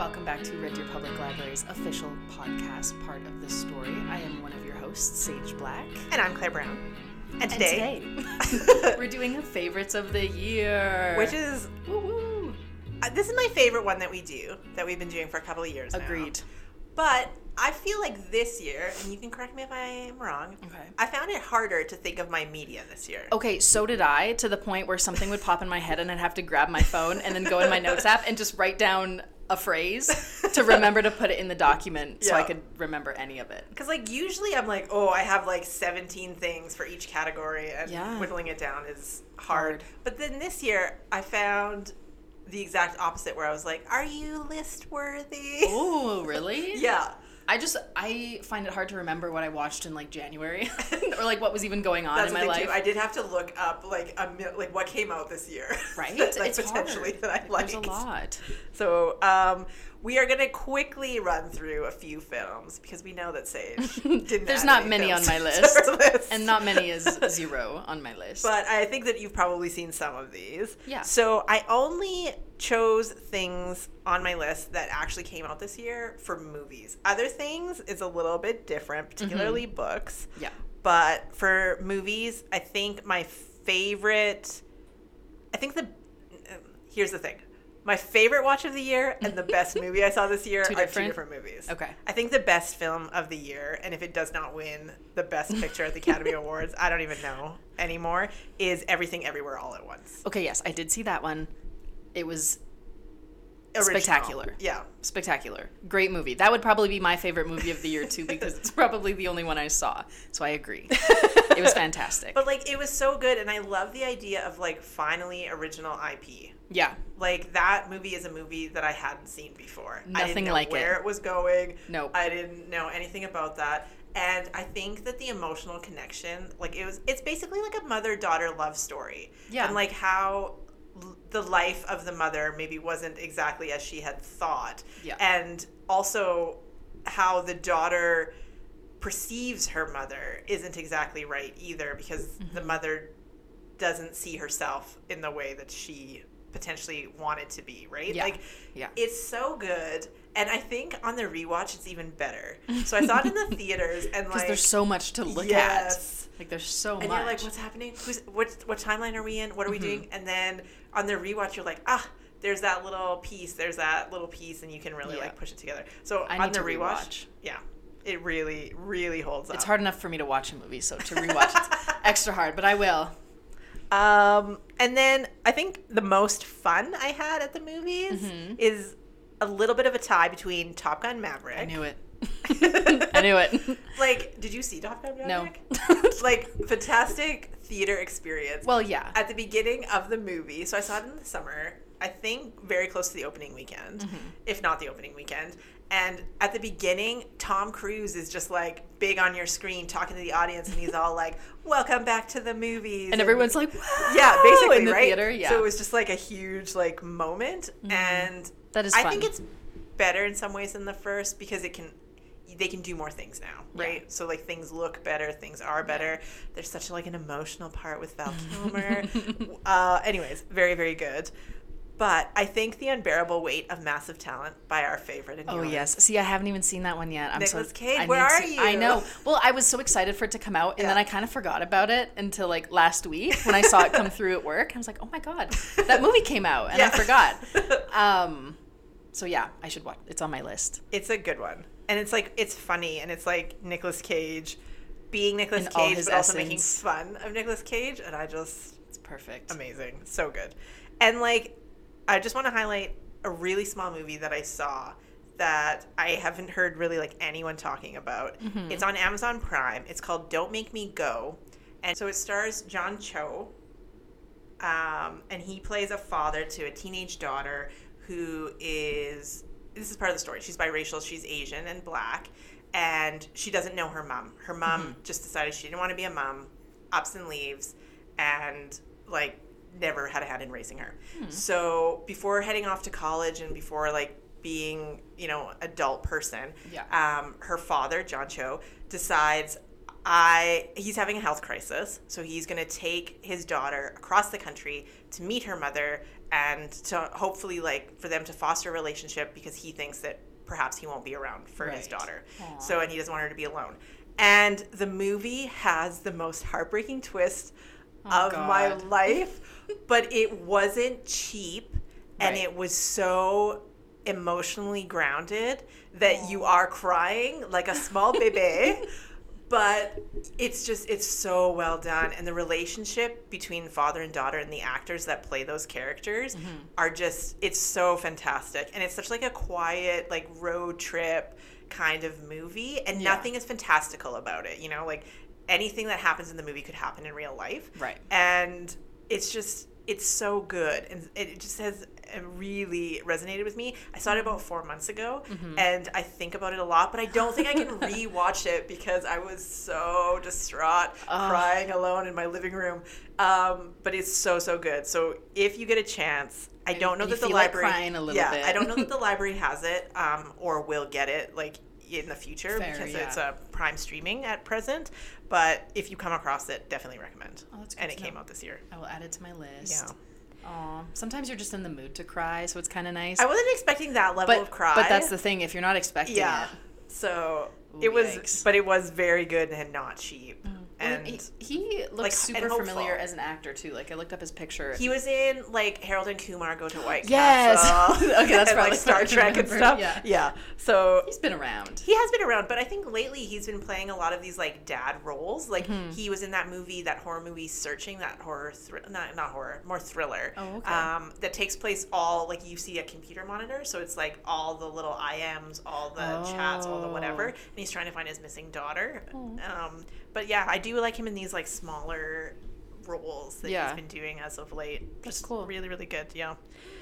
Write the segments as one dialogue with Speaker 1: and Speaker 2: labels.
Speaker 1: welcome back to Red Deer Public Library's official podcast, part of the story. I am one of your hosts, Sage Black.
Speaker 2: And I'm Claire Brown. And
Speaker 1: And
Speaker 2: today,
Speaker 1: today, we're doing favorites of the year.
Speaker 2: which is
Speaker 1: Woo-woo.
Speaker 2: uh, this is my favorite one that we do that we've been doing for a couple of years now.
Speaker 1: Agreed.
Speaker 2: But I feel like this year, and you can correct me if I am wrong.
Speaker 1: Okay.
Speaker 2: I found it harder to think of my media this year.
Speaker 1: Okay, so did I, to the point where something would pop in my head and I'd have to grab my phone and then go in my notes app and just write down a phrase to remember to put it in the document so I could remember any of it.
Speaker 2: Because like usually I'm like, oh, I have like 17 things for each category, and
Speaker 1: Yeah.
Speaker 2: whittling it down is hard.
Speaker 1: Hard.
Speaker 2: But then this year I found the exact opposite, where I was like, are you list worthy?
Speaker 1: Oh, really?
Speaker 2: Yeah.
Speaker 1: I just I find it hard to remember what I watched in like January or like what was even going on
Speaker 2: That's
Speaker 1: in my life.
Speaker 2: too. I did have to look up like a mil- like what came out this year,
Speaker 1: right?
Speaker 2: that, like,
Speaker 1: it's
Speaker 2: potentially
Speaker 1: hard.
Speaker 2: that I liked.
Speaker 1: There's a lot.
Speaker 2: So um, we are gonna quickly run through a few films because we know that Sage didn't.
Speaker 1: There's not
Speaker 2: any
Speaker 1: many on my list,
Speaker 2: list.
Speaker 1: and not many is zero on my list.
Speaker 2: But I think that you've probably seen some of these.
Speaker 1: Yeah.
Speaker 2: So I only chose things on my list that actually came out this year for movies. Other things is a little bit different, mm-hmm. particularly books.
Speaker 1: yeah.
Speaker 2: But for movies, I think my favorite. I think the. Here's the thing. My favorite watch of the year and the best movie I saw this year
Speaker 1: Two
Speaker 2: are
Speaker 1: different?
Speaker 2: two different movies.
Speaker 1: Okay.
Speaker 2: I think the best film of the year, and if it does not win the best picture at the Academy Awards, I don't even know anymore, is Everything Everywhere All at Once.
Speaker 1: Okay, yes, I did see that one. It was
Speaker 2: Original.
Speaker 1: Spectacular.
Speaker 2: Yeah.
Speaker 1: spectacular. Great movie. That would probably be my favorite movie of the year too because it's probably the only one I saw. So I agree. It was fantastic.
Speaker 2: But like it was so good and I love the idea of like finally original IP.
Speaker 1: Yeah.
Speaker 2: Like that movie is a movie that I hadn't seen before. I
Speaker 1: Nothing
Speaker 2: didn't know
Speaker 1: like it.
Speaker 2: where it. was going.
Speaker 1: Nope.
Speaker 2: I didn't know anything about that. And I think that the emotional connection, like it was it's basically like a mother-daughter love story.
Speaker 1: Yeah.
Speaker 2: And like how the life of the mother maybe wasn't exactly as she had thought.
Speaker 1: Yeah.
Speaker 2: And also how the daughter perceives her mother isn't exactly right either because
Speaker 1: Mm-hmm.
Speaker 2: the mother doesn't see herself in the way that she potentially wanted to be, right?
Speaker 1: Yeah.
Speaker 2: Like
Speaker 1: Yeah.
Speaker 2: it's so good. And I think on the rewatch it's even better. So I saw it in the theaters and
Speaker 1: Because
Speaker 2: like
Speaker 1: there's so much to look
Speaker 2: yes.
Speaker 1: at. Like there's so
Speaker 2: And
Speaker 1: much.
Speaker 2: And you're like, what's happening? Who's what what timeline are we in? What are we
Speaker 1: Mm-hmm.
Speaker 2: doing? And then on the rewatch you're like, ah, there's that little piece, there's that little piece, and you can really
Speaker 1: Yeah.
Speaker 2: like push it together. So
Speaker 1: I
Speaker 2: on the rewatch,
Speaker 1: rewatch.
Speaker 2: yeah. It really, really holds up.
Speaker 1: it's hard enough for me to watch a movie, so to rewatch it's extra hard, but I will.
Speaker 2: Um, and then I think the most fun I had at the movies is a little bit of a tie between Top Gun Maverick.
Speaker 1: Mm-hmm. I knew it. I knew it.
Speaker 2: Like, did you see Top Gun Maverick? No. Like, fantastic theater experience.
Speaker 1: Well, yeah.
Speaker 2: at the beginning of the movie, so I saw it in the summer. I think very close to the opening weekend,
Speaker 1: Mm-hmm.
Speaker 2: if not the opening weekend. And at the beginning, Tom Cruise is just like big on your screen talking to the audience, and he's all like, "Welcome back to the movies,"
Speaker 1: And everyone's like,
Speaker 2: yeah, basically,
Speaker 1: in the
Speaker 2: right?
Speaker 1: theater. Yeah. Mm-hmm.
Speaker 2: So it was just like a huge like moment, and
Speaker 1: That is
Speaker 2: I think it's better in some ways than the first because it can they can do more things now,
Speaker 1: Yeah.
Speaker 2: right? So like things look better, things are better. There's such like an emotional part with Val Kilmer. uh, anyways, very very good. But I think the unbearable weight of massive talent by our favorite. And
Speaker 1: Oh
Speaker 2: yours.
Speaker 1: yes. See, I haven't even seen that one yet. I'm
Speaker 2: Nicolas
Speaker 1: so
Speaker 2: Cage,
Speaker 1: I
Speaker 2: where are
Speaker 1: to- I know. Well, I was so excited for it to come out, and then I kind of forgot about it until like last week when I saw it come through at work. I was like, oh my god, that movie came out, and
Speaker 2: Yeah.
Speaker 1: I forgot. Um, so yeah, I should watch. It's on my list.
Speaker 2: It's a good one, and it's like it's funny, and it's like Nicolas Cage being Nicolas
Speaker 1: In
Speaker 2: Cage, but also making fun of Nicolas Cage, and I just
Speaker 1: It's perfect.
Speaker 2: amazing, so good. And like, I just want to highlight a really small movie that I saw that I haven't heard really like anyone talking about.
Speaker 1: Mm-hmm.
Speaker 2: It's on Amazon Prime. It's called Don't Make Me Go, and so it stars John Cho. Um, and he plays a father to a teenage daughter who is this is part of the story. She's biracial, she's Asian and black, and she doesn't know her mom. Her mom just decided she didn't want to be a mom, ups and leaves, and like never had a hand in raising her. So before heading off to college and before like being, you know, adult person,
Speaker 1: Yeah.
Speaker 2: um, her father, John Cho, decides I he's having a health crisis, so he's going to take his daughter across the country to meet her mother and to hopefully like for them to foster a relationship because he thinks that perhaps he won't be around for his daughter.
Speaker 1: Aw.
Speaker 2: So and he doesn't want her to be alone. And the movie has the most heartbreaking twist
Speaker 1: Oh,
Speaker 2: of my life, but it wasn't cheap and
Speaker 1: Right.
Speaker 2: it was so emotionally grounded that you are crying like a small baby. but it's just it's so well done and the relationship between father and daughter and the actors that play those characters
Speaker 1: Mm-hmm.
Speaker 2: are just it's so fantastic and it's such like a quiet like road trip kind of movie and
Speaker 1: Yeah.
Speaker 2: nothing is fantastical about it you know like anything that happens in the movie could happen in real life
Speaker 1: Right.
Speaker 2: and it's just it's so good and it just has really resonated with me i saw it about four months ago
Speaker 1: Mm-hmm.
Speaker 2: and i think about it a lot but i don't think i can rewatch it because i was so distraught
Speaker 1: Ugh.
Speaker 2: crying alone in my living room um, but it's so so good so if you get a chance i don't know that the
Speaker 1: like
Speaker 2: library
Speaker 1: crying a little
Speaker 2: yeah
Speaker 1: bit.
Speaker 2: i don't know that the library has it um, or will get it like in the future
Speaker 1: Fair,
Speaker 2: because
Speaker 1: yeah.
Speaker 2: it's a prime streaming at present but if you come across it definitely recommend
Speaker 1: Oh, that's good
Speaker 2: and it came out this year
Speaker 1: I will add it to my list.
Speaker 2: yeah
Speaker 1: Aw. Sometimes you're just in the mood to cry, so it's kind of nice.
Speaker 2: I wasn't expecting that level
Speaker 1: but
Speaker 2: of cry.
Speaker 1: but that's the thing. If you're not expecting
Speaker 2: yeah.
Speaker 1: it,
Speaker 2: So
Speaker 1: Ooh,
Speaker 2: it was,
Speaker 1: yikes.
Speaker 2: but it was very good and not cheap. And
Speaker 1: he, he looks
Speaker 2: like,
Speaker 1: super familiar as an actor too. Like I looked up his picture.
Speaker 2: he was in like Harold and Kumar Go to White
Speaker 1: Yes.
Speaker 2: Castle.
Speaker 1: Okay, that's probably
Speaker 2: like Star Trek and stuff.
Speaker 1: yeah.
Speaker 2: yeah. So
Speaker 1: He's been around.
Speaker 2: he has been around, but I think lately he's been playing a lot of these like dad roles. Like
Speaker 1: Mm-hmm.
Speaker 2: he was in that movie, that horror movie, Searching, that horror, thr- not not horror, more thriller.
Speaker 1: Oh, okay.
Speaker 2: Um, that takes place all like you see a computer monitor, so it's like all the little IMs, all the chats, all the whatever,
Speaker 1: Oh.
Speaker 2: and he's trying to find his missing daughter. Um, but yeah, I do like him in these like smaller roles that
Speaker 1: Yeah.
Speaker 2: he's been doing as of late.
Speaker 1: That's
Speaker 2: Just
Speaker 1: cool.
Speaker 2: Really, really good. Yeah.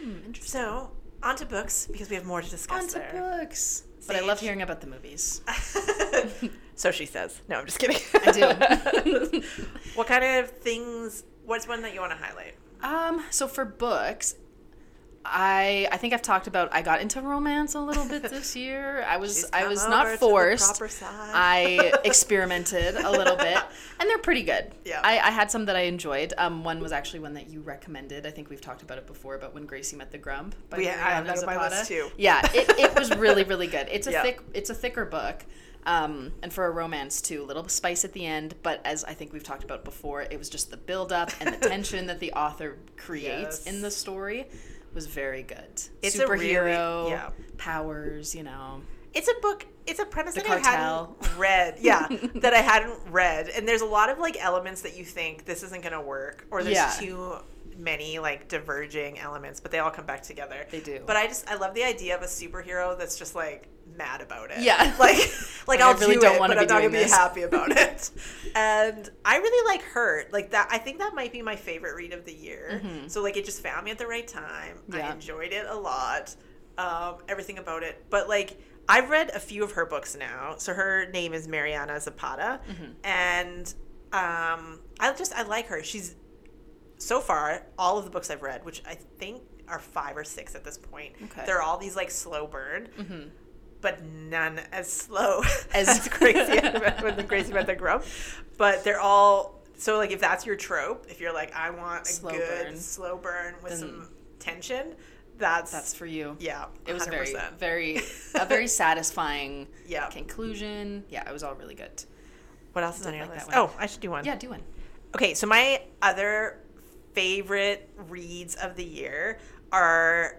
Speaker 1: Hmm, interesting.
Speaker 2: So on to books because we have more to discuss
Speaker 1: On to
Speaker 2: there.
Speaker 1: books. But I love hearing about the movies.
Speaker 2: so she says. No, I'm just kidding.
Speaker 1: I do.
Speaker 2: what kind of things? What's one that you want to highlight?
Speaker 1: Um, so for books, I I think I've talked about I got into romance a little bit this year. I was I was not forced. I experimented a little bit, and they're pretty good.
Speaker 2: Yeah.
Speaker 1: I, I had some that I enjoyed. Um, one was actually one that you recommended. I think we've talked about it before, but when Gracie met the Grump. By
Speaker 2: We- I have that on my list too.
Speaker 1: Yeah, it, it was really really good. It's a
Speaker 2: Yeah.
Speaker 1: thick it's a thicker book. Um, and for a romance too, a little spice at the end, but as I think we've talked about before, it was just the build up and the tension that the author creates
Speaker 2: Yes.
Speaker 1: in the story was very good.
Speaker 2: It's a really-
Speaker 1: superhero
Speaker 2: yeah.
Speaker 1: powers, you know.
Speaker 2: It's a book. It's a premise
Speaker 1: The
Speaker 2: that I hadn't read. Yeah, that I hadn't read, and there's a lot of like elements that you think this isn't going to work, or there's
Speaker 1: Yeah.
Speaker 2: too many like diverging elements, but they all come back together.
Speaker 1: They do.
Speaker 2: But I just I love the idea of a superhero that's just like mad about it.
Speaker 1: Yeah.
Speaker 2: like like
Speaker 1: I
Speaker 2: I'll
Speaker 1: really
Speaker 2: do
Speaker 1: don't
Speaker 2: it, but
Speaker 1: be
Speaker 2: I'm not gonna be happy about it. and I really like her. Like that. I think that might be my favorite read of the year. So like it just found me at the right time. I
Speaker 1: Mm-hmm.
Speaker 2: Enjoyed it a lot. Um, everything about it. But like I've read a few of her books now. So her name is Mariana Zapata,
Speaker 1: Mm-hmm.
Speaker 2: and um, I just I like her. She's so far all of the books I've read, which I think are five or six at this point.
Speaker 1: Okay.
Speaker 2: They're all these like slow burn,
Speaker 1: Mm-hmm.
Speaker 2: But none as slow
Speaker 1: As-
Speaker 2: crazy when the Gracie met the Grump. But they're all so like if that's your trope, if you're like I want a
Speaker 1: Slow
Speaker 2: good
Speaker 1: burn.
Speaker 2: slow burn with
Speaker 1: Then-
Speaker 2: some tension, that's
Speaker 1: That's for you.
Speaker 2: yeah.
Speaker 1: It was
Speaker 2: 100%.
Speaker 1: very, very, a very satisfying
Speaker 2: Yeah.
Speaker 1: conclusion. Yeah, it was all really good.
Speaker 2: What else is on your
Speaker 1: like
Speaker 2: list? Oh, I should do one.
Speaker 1: Yeah, do one.
Speaker 2: Okay, so my other favorite reads of the year are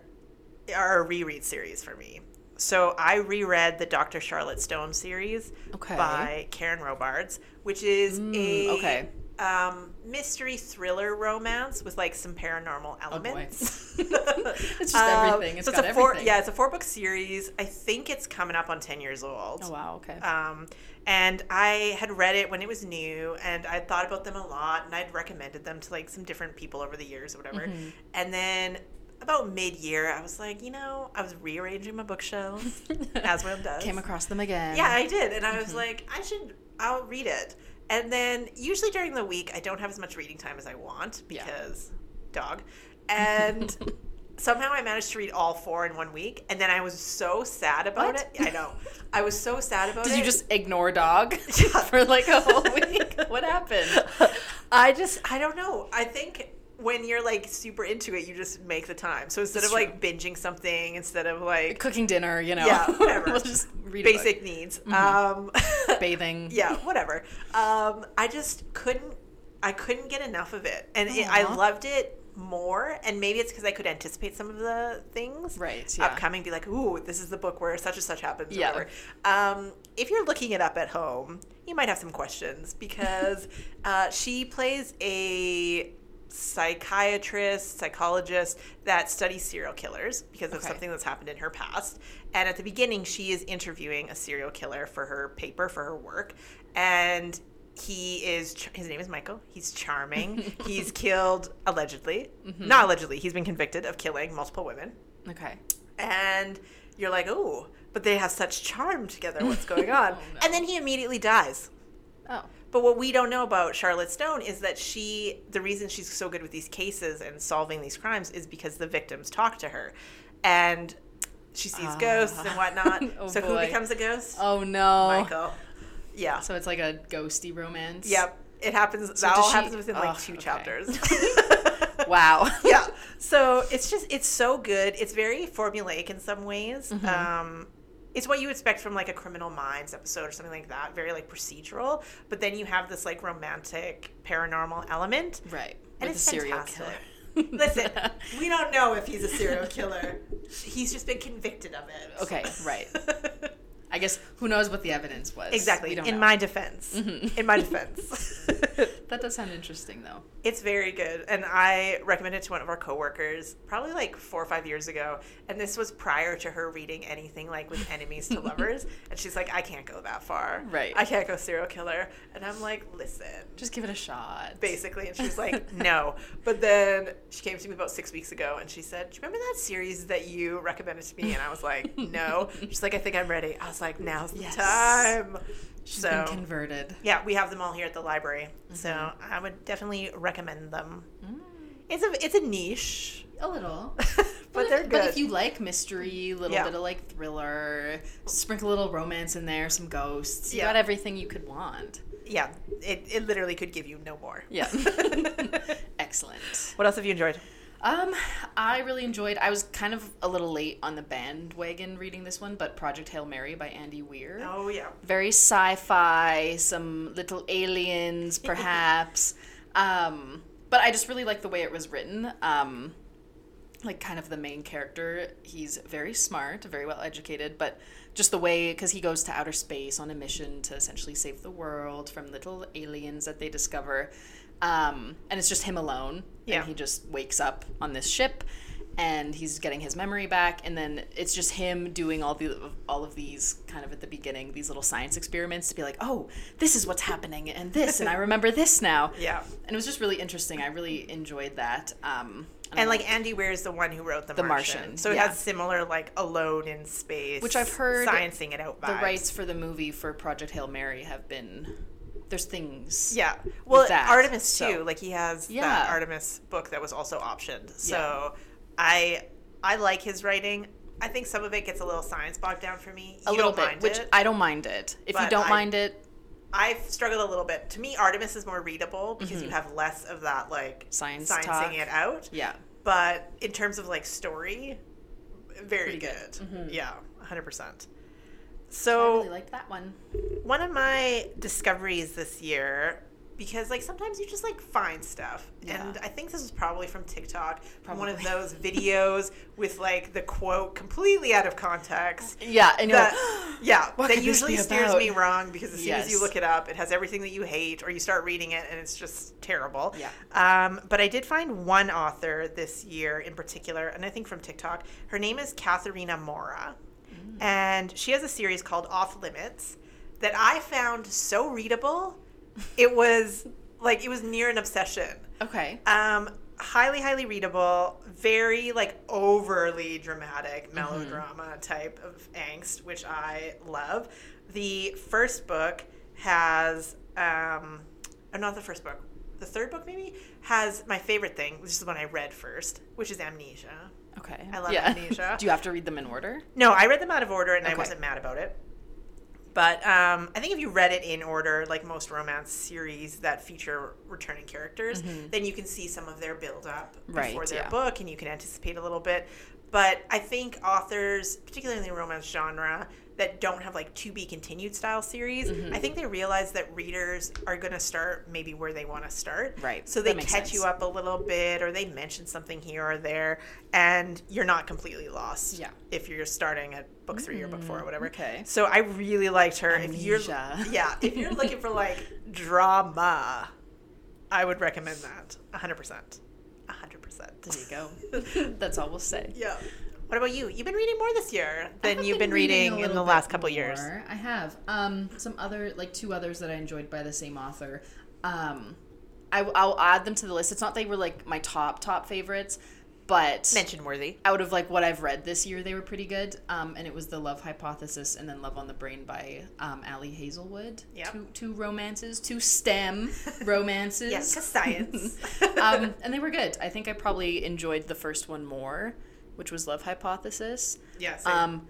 Speaker 2: are a reread series for me. So I reread the Dr. Charlotte Stone series
Speaker 1: Okay.
Speaker 2: by Karen Robards, which is a
Speaker 1: okay.
Speaker 2: um, mystery thriller romance with like some paranormal
Speaker 1: Oh,
Speaker 2: elements.
Speaker 1: It's just
Speaker 2: Um,
Speaker 1: everything. It's
Speaker 2: so
Speaker 1: got
Speaker 2: a four,
Speaker 1: everything.
Speaker 2: yeah, it's a four book series. I think it's coming up on ten years old.
Speaker 1: Oh wow. Okay.
Speaker 2: Um, and I had read it when it was new, and I'd thought about them a lot, and I'd recommended them to like some different people over the years or whatever.
Speaker 1: Mm-hmm.
Speaker 2: And then about mid year, I was like, you know, I was rearranging my bookshelves, as one does.
Speaker 1: Came across them again.
Speaker 2: Yeah, I did, and I
Speaker 1: Mm-hmm.
Speaker 2: was like, I should, I'll read it. And then usually during the week, I don't have as much reading time as I want
Speaker 1: Yeah.
Speaker 2: because dog. And somehow I managed to read all four in one week, and then I was so sad about
Speaker 1: What?
Speaker 2: it. I know. I was so sad about it.
Speaker 1: Did you just ignore dog for like a whole week? What happened?
Speaker 2: I just I don't know. I think when you're like super into it, you just make the time. So instead
Speaker 1: It's
Speaker 2: of like binging something, instead of like
Speaker 1: Cooking dinner, you know.
Speaker 2: Yeah, whatever.
Speaker 1: we'll just read
Speaker 2: basic needs, um,
Speaker 1: bathing.
Speaker 2: yeah, whatever. Um, I just couldn't. I couldn't get enough of it, and it, I loved it more. And maybe it's because I could anticipate some of the things
Speaker 1: Right, yeah.
Speaker 2: upcoming. Be like, ooh, this is the book where such and such happens.
Speaker 1: Yeah.
Speaker 2: Yeah. Um, if you're looking it up at home, you might have some questions because uh, she plays a psychiatrist, psychologist that studies serial killers because of
Speaker 1: Okay.
Speaker 2: something that's happened in her past. And at the beginning, she is interviewing a serial killer for her paper, for her work. And he is, his name is Michael. He's charming. he's killed, allegedly,
Speaker 1: Mm-hmm.
Speaker 2: not allegedly, he's been convicted of killing multiple women.
Speaker 1: Okay.
Speaker 2: And you're like, oh, but they have such charm together. What's going on?
Speaker 1: Oh, no.
Speaker 2: And then he immediately dies.
Speaker 1: Oh.
Speaker 2: But what we don't know about Charlotte Stone is that she, the reason she's so good with these cases and solving these crimes is because the victims talk to her. And she sees ghosts and whatnot.
Speaker 1: Oh,
Speaker 2: so who becomes a ghost?
Speaker 1: Oh no.
Speaker 2: Michael. Yeah.
Speaker 1: So it's like a ghosty romance.
Speaker 2: Yep. It happens.
Speaker 1: So
Speaker 2: that all
Speaker 1: she-
Speaker 2: happens within like two
Speaker 1: okay.
Speaker 2: chapters.
Speaker 1: Wow.
Speaker 2: yeah. So it's just it's so good. It's very formulaic in some ways.
Speaker 1: Mm-hmm.
Speaker 2: Um, it's what you expect from like a Criminal Minds episode or something like that. Very like procedural, but then you have this like romantic paranormal element.
Speaker 1: Right.
Speaker 2: And
Speaker 1: With
Speaker 2: it's
Speaker 1: a serial
Speaker 2: fantastic.
Speaker 1: killer.
Speaker 2: Listen, we don't know if he's a serial killer. He's just been convicted of it.
Speaker 1: Okay, right. I guess who knows what the evidence was.
Speaker 2: exactly. In
Speaker 1: know.
Speaker 2: my defense.
Speaker 1: Mhm.
Speaker 2: In my defense.
Speaker 1: That does sound interesting though.
Speaker 2: It's very good, and I recommended it to one of our coworkers probably like four or five years ago. And this was prior to her reading anything like with enemies to lovers. And she's like, I can't go that far.
Speaker 1: Right.
Speaker 2: I can't go serial killer. And I'm like, listen,
Speaker 1: Just give it a shot.
Speaker 2: basically. And she was like, no. But then she came to me about six weeks ago, and she said, Do you remember that series that you recommended to me? And I was like, no. She's like, I think I'm ready. I was like, now's the
Speaker 1: Yes.
Speaker 2: time.
Speaker 1: She's
Speaker 2: so
Speaker 1: been converted.
Speaker 2: yeah, we have them all here at the library, so
Speaker 1: Mm-hmm.
Speaker 2: I would definitely recommend them.
Speaker 1: Mm.
Speaker 2: It's a it's a niche,
Speaker 1: A little.
Speaker 2: but,
Speaker 1: if,
Speaker 2: they're good.
Speaker 1: But if you like mystery, a little
Speaker 2: Yeah.
Speaker 1: bit of like thriller, sprinkle a little romance in there, some ghosts. You
Speaker 2: Yeah.
Speaker 1: got everything you could want.
Speaker 2: yeah, it, it literally could give you no more.
Speaker 1: Yeah. Excellent.
Speaker 2: what else have you enjoyed?
Speaker 1: Um, I really enjoyed. I was kind of a little late on the bandwagon reading this one, but Project Hail Mary by Andy Weir.
Speaker 2: Oh yeah,
Speaker 1: Very sci-fi, some little aliens, perhaps. um, but I just really like the way it was written. Um, like kind of the main character, he's very smart, very well educated, but just the way because he goes to outer space on a mission to essentially save the world from little aliens that they discover. Um, and it's just him alone.
Speaker 2: Yeah.
Speaker 1: And he just wakes up on this ship and he's getting his memory back and then it's just him doing all the all of these kind of at the beginning these little science experiments to be like oh this is what's happening and this and i remember this now
Speaker 2: yeah.
Speaker 1: and it was just really interesting i really enjoyed that um I
Speaker 2: And like Andy Weir is the one who wrote the,
Speaker 1: The
Speaker 2: Martian.
Speaker 1: Martian,
Speaker 2: so it
Speaker 1: yeah.
Speaker 2: has similar like Alone in Space,
Speaker 1: Which I've heard
Speaker 2: sciencing it out.
Speaker 1: the rights for the movie for project hail mary have been there's things
Speaker 2: Yeah. Well,
Speaker 1: that,
Speaker 2: Artemis
Speaker 1: so-
Speaker 2: too. Like he has
Speaker 1: Yeah.
Speaker 2: that Artemis book that was also optioned. So
Speaker 1: Yeah.
Speaker 2: I I like his writing. I think some of it gets a little science bogged down for me.
Speaker 1: a little bit which
Speaker 2: it.
Speaker 1: i don't mind it if you don't
Speaker 2: I-
Speaker 1: mind it
Speaker 2: I've struggled a little bit. To me, Artemis is more readable because you have less of that like
Speaker 1: Mm-hmm. Science
Speaker 2: sciencing it out.
Speaker 1: yeah
Speaker 2: But in terms of like story, very
Speaker 1: Pretty
Speaker 2: good.
Speaker 1: good. Mhm.
Speaker 2: Yeah, hundred percent.
Speaker 1: I
Speaker 2: So
Speaker 1: really liked that one.
Speaker 2: one of my discoveries this year because like sometimes you just like find stuff.
Speaker 1: Yeah.
Speaker 2: and i think this is probably from tiktok. From one of those videos with like the quote completely out of context.
Speaker 1: Yeah and
Speaker 2: that,
Speaker 1: like,
Speaker 2: yeah that usually steers me wrong because as soon as you look it up it has everything that you hate or you start reading it and it's just terrible.
Speaker 1: Yeah.
Speaker 2: um, but i did find one author this year in particular and i think from tiktok. Her name is Catharina Maura
Speaker 1: Mm.
Speaker 2: and she has a series called off limits that i found so readable. It was like it was near an obsession.
Speaker 1: Okay.
Speaker 2: Um highly highly readable very like overly dramatic
Speaker 1: Mm-hmm.
Speaker 2: melodrama type of angst which i love. The first book has um or not the first book. The third book maybe has my favorite thing which is the one i read first which is amnesia
Speaker 1: Okay.
Speaker 2: I love
Speaker 1: yeah.
Speaker 2: Amnesia.
Speaker 1: Do you have to read them in order?
Speaker 2: No, I read them out of order and I wasn't mad about it. But um, I think if you read it in order, like most romance series that feature returning characters, then you can see some of their build up
Speaker 1: Mm-hmm. Right,
Speaker 2: before their
Speaker 1: yeah.
Speaker 2: book and you can anticipate a little bit. But I think authors, particularly in the romance genre, that don't have like to be continued style series,
Speaker 1: Mm-hmm.
Speaker 2: I think they realize that readers are going to start maybe where they want to start.
Speaker 1: Right,
Speaker 2: So they catch you up a little bit or they mention something here or there and you're not completely lost
Speaker 1: Yeah. Mm,
Speaker 2: if you're starting at book three or book four or whatever.
Speaker 1: okay.
Speaker 2: So I really liked her. If you're
Speaker 1: Amnesia.
Speaker 2: yeah, if you're looking for like drama, I would recommend that. hundred percent. hundred percent.
Speaker 1: There you go. That's all we'll say.
Speaker 2: Yeah. What about you? You've been reading more this year than you've been,
Speaker 3: a
Speaker 2: reading, in the last couple years.
Speaker 3: I have um some other like two others that I enjoyed by the same author.
Speaker 1: Um, I, I'll add them to the list. It's not they were like my top top favorites, but
Speaker 2: Mention worthy.
Speaker 1: out of like what I've read this year, they were pretty good. Um, and it was the Love Hypothesis and then Love on the Brain by um, Ali Hazelwood.
Speaker 2: Yep.
Speaker 1: Two two romances, two STEM romances.
Speaker 2: Yes, science.
Speaker 1: um, and they were good. I think I probably enjoyed the first one more, which was Love Hypothesis.
Speaker 2: Yes.
Speaker 1: Um,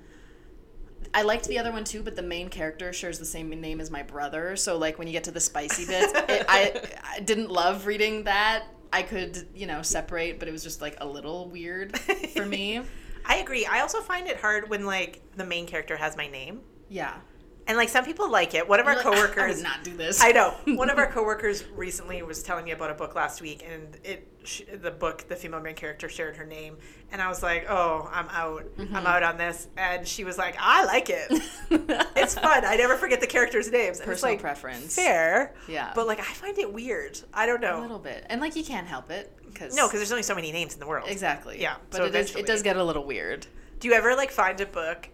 Speaker 1: I liked the other one too, but the main character shares the same name as my brother. So like when you get to the spicy bits, it, I, I didn't love reading that. I could you know separate, but it was just like a little weird for me.
Speaker 2: I agree. I also find it hard when like the main character has my name.
Speaker 1: Yeah,
Speaker 2: And like some people like it. One of our
Speaker 1: You're like, "Ah, I
Speaker 2: coworkers
Speaker 1: would not do this.
Speaker 2: I know. One of our coworkers recently was telling me about a book last week, and it the book, the female main character shared her name, and I was like, "Oh, I'm out.
Speaker 1: Mm-hmm.
Speaker 2: I'm out on this." And she was like, "I like it. it's fun. I never forget the characters' names." And
Speaker 1: Personal
Speaker 2: like
Speaker 1: preference.
Speaker 2: fair,
Speaker 1: Yeah.
Speaker 2: but like I find it weird. I don't know.
Speaker 1: a little bit, and like you can't help it because
Speaker 2: No, because there's only so many names in the world.
Speaker 1: exactly.
Speaker 2: Yeah,
Speaker 1: but
Speaker 2: so
Speaker 1: it, is, it does get a little weird.
Speaker 2: Do you ever like find a book?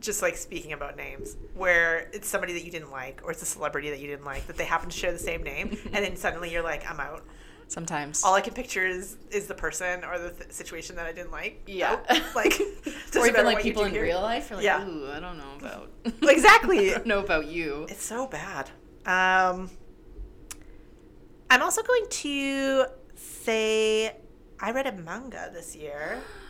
Speaker 2: Just like speaking about names, where it's somebody that you didn't like, or it's a celebrity that you didn't like, that they happen to share the same name, and then suddenly you're like, I'm out.
Speaker 1: Sometimes.
Speaker 2: all I can picture is is the person or the th- situation that I didn't like.
Speaker 1: Yeah.
Speaker 2: Nope. like
Speaker 1: or even like people in
Speaker 2: here.
Speaker 1: real life. You're like,
Speaker 2: Yeah.
Speaker 1: ooh, I don't know about.
Speaker 2: Exactly.
Speaker 1: I don't know about you.
Speaker 2: It's so bad. Um, I'm also going to say I read a manga this year.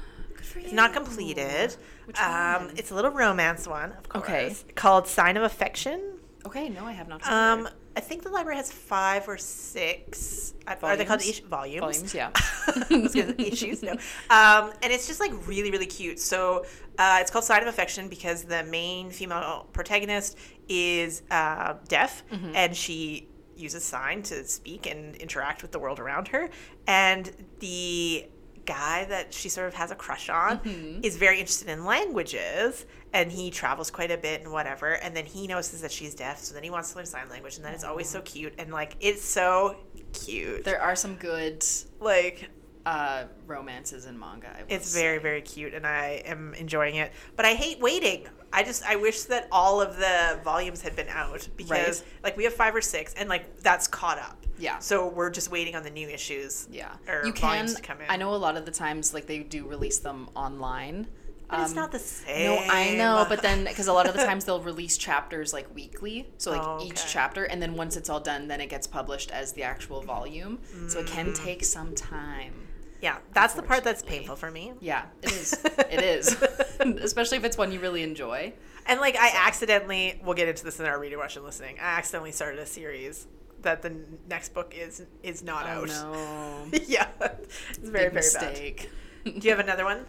Speaker 2: It's not completed.
Speaker 1: Which
Speaker 2: um,
Speaker 1: one?
Speaker 2: it's a little romance one, of course.
Speaker 1: Okay.
Speaker 2: Called Sign of Affection.
Speaker 1: Okay, no, I have not.
Speaker 2: Um. I think the library has five or six. Are they called
Speaker 1: Volumes?
Speaker 2: ish- volumes?
Speaker 1: volumes, yeah.
Speaker 2: I was gonna say issues, no. Um, and it's just like really, really cute. So uh, it's called Sign of Affection because the main female protagonist is uh, deaf
Speaker 1: Mm-hmm.
Speaker 2: and she uses sign to speak and interact with the world around her. And the guy that she sort of has a crush on
Speaker 1: Mm-hmm.
Speaker 2: is very interested in languages and he travels quite a bit and whatever and then he notices that she's deaf so then he wants to learn sign language and then it's always so cute and like it's so cute
Speaker 1: There are some good
Speaker 2: like
Speaker 1: uh, romances in manga.
Speaker 2: It's
Speaker 1: say.
Speaker 2: very very cute and i am enjoying it but i hate waiting i just i wish that all of the volumes had been out because like we have five or six and like that's caught up
Speaker 1: Yeah.
Speaker 2: so we're just waiting on the new issues
Speaker 1: Yeah,
Speaker 2: or
Speaker 1: you can.
Speaker 2: to come in
Speaker 1: I know a lot of the times, like they do release them online.
Speaker 2: but it's
Speaker 1: Um,
Speaker 2: not the same
Speaker 1: No, I know, but then because a lot of the times they'll release chapters like weekly, so like
Speaker 2: Oh,
Speaker 1: each chapter, and then once it's all done, then it gets published as the actual volume. So it
Speaker 2: Mm.
Speaker 1: can take some time.
Speaker 2: Yeah that's the part that's painful for me
Speaker 1: Yeah, it is. it is, especially if it's one you really enjoy.
Speaker 2: and like i accidentally we'll get into this in our reading watch and listening i accidentally started a series that the next book is is not
Speaker 1: Oh
Speaker 2: out
Speaker 1: no,
Speaker 2: yeah it's very
Speaker 1: Big
Speaker 2: very bad
Speaker 1: mistake.
Speaker 2: do you have another one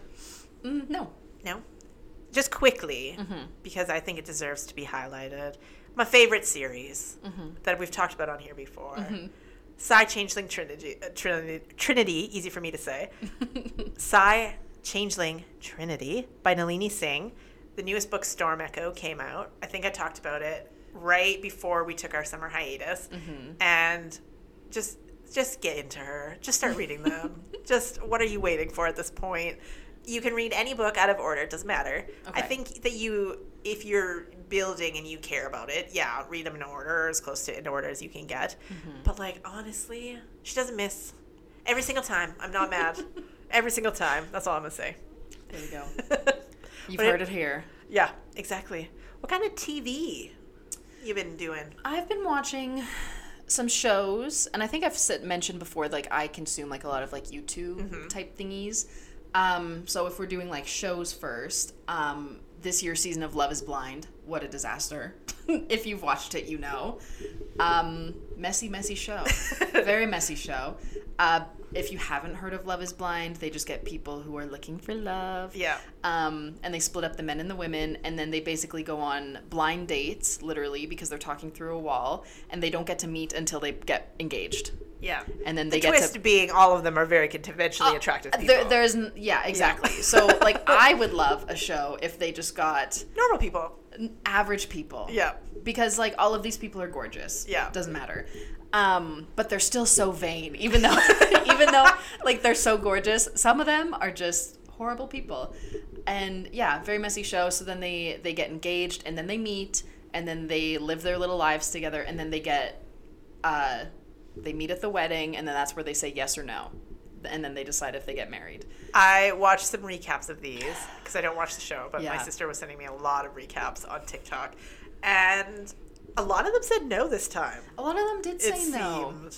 Speaker 1: Mm, no.
Speaker 2: No. Just quickly,
Speaker 1: Mm-hmm.
Speaker 2: because I think it deserves to be highlighted. My favorite series
Speaker 1: Mm-hmm.
Speaker 2: that we've talked about on here before. Psy Changeling Trinity, uh, Trinity, Trinity, easy for me to say. Psy Changeling Trinity by Nalini Singh. The newest book, Storm Echo, came out. I think I talked about it right before we took our summer hiatus.
Speaker 1: Mm-hmm.
Speaker 2: And just just get into her. Just start reading them. just what are you waiting for at this point? You can read any book out of order, it doesn't matter. I think that you if you're building and you care about it, yeah, read them in order, as close to in order as you can get. But like honestly, she doesn't miss every single time. I'm not mad. every single time. That's all I'm gonna say.
Speaker 1: There you go. You've
Speaker 2: But
Speaker 1: heard it here.
Speaker 2: Yeah, exactly. What kind of TV you been doing?
Speaker 1: I've been watching some shows, and I think I've said, mentioned before, like I consume like a lot of like YouTube
Speaker 2: Mm-hmm.
Speaker 1: type thingies. Um, so if we're doing like shows first, um, this year's season of Love Is Blind, what a disaster. if you've watched it, you know. Um, messy, messy show. Very messy show. Uh, if you haven't heard of Love Is Blind, they just get people who are looking for love.
Speaker 2: Yeah.
Speaker 1: Um, and they split up the men and the women, and then they basically go on blind dates, literally, because they're talking through a wall, and they don't get to meet until they get engaged.
Speaker 2: Yeah.
Speaker 1: And then they
Speaker 2: the
Speaker 1: get
Speaker 2: twist
Speaker 1: to
Speaker 2: being all of them are very conventionally attractive people.
Speaker 1: there, there's yeah, exactly. So like I would love a show if they just got
Speaker 2: Normal people.
Speaker 1: Average people.
Speaker 2: Yeah.
Speaker 1: Because like all of these people are gorgeous.
Speaker 2: Yeah.
Speaker 1: Doesn't matter. Um, but they're still so vain, even though even though like they're so gorgeous. Some of them are just horrible people. And yeah, very messy show. So then they they get engaged and then they meet and then they live their little lives together and then they get uh they meet at the wedding and then that's where they say yes or no. And then they decide if they get married.
Speaker 2: I watched some recaps of these because I don't watch the show, but my sister was sending me a lot of recaps on TikTok, and a lot of them said no this time.
Speaker 1: A lot of them did say no.
Speaker 2: seemed.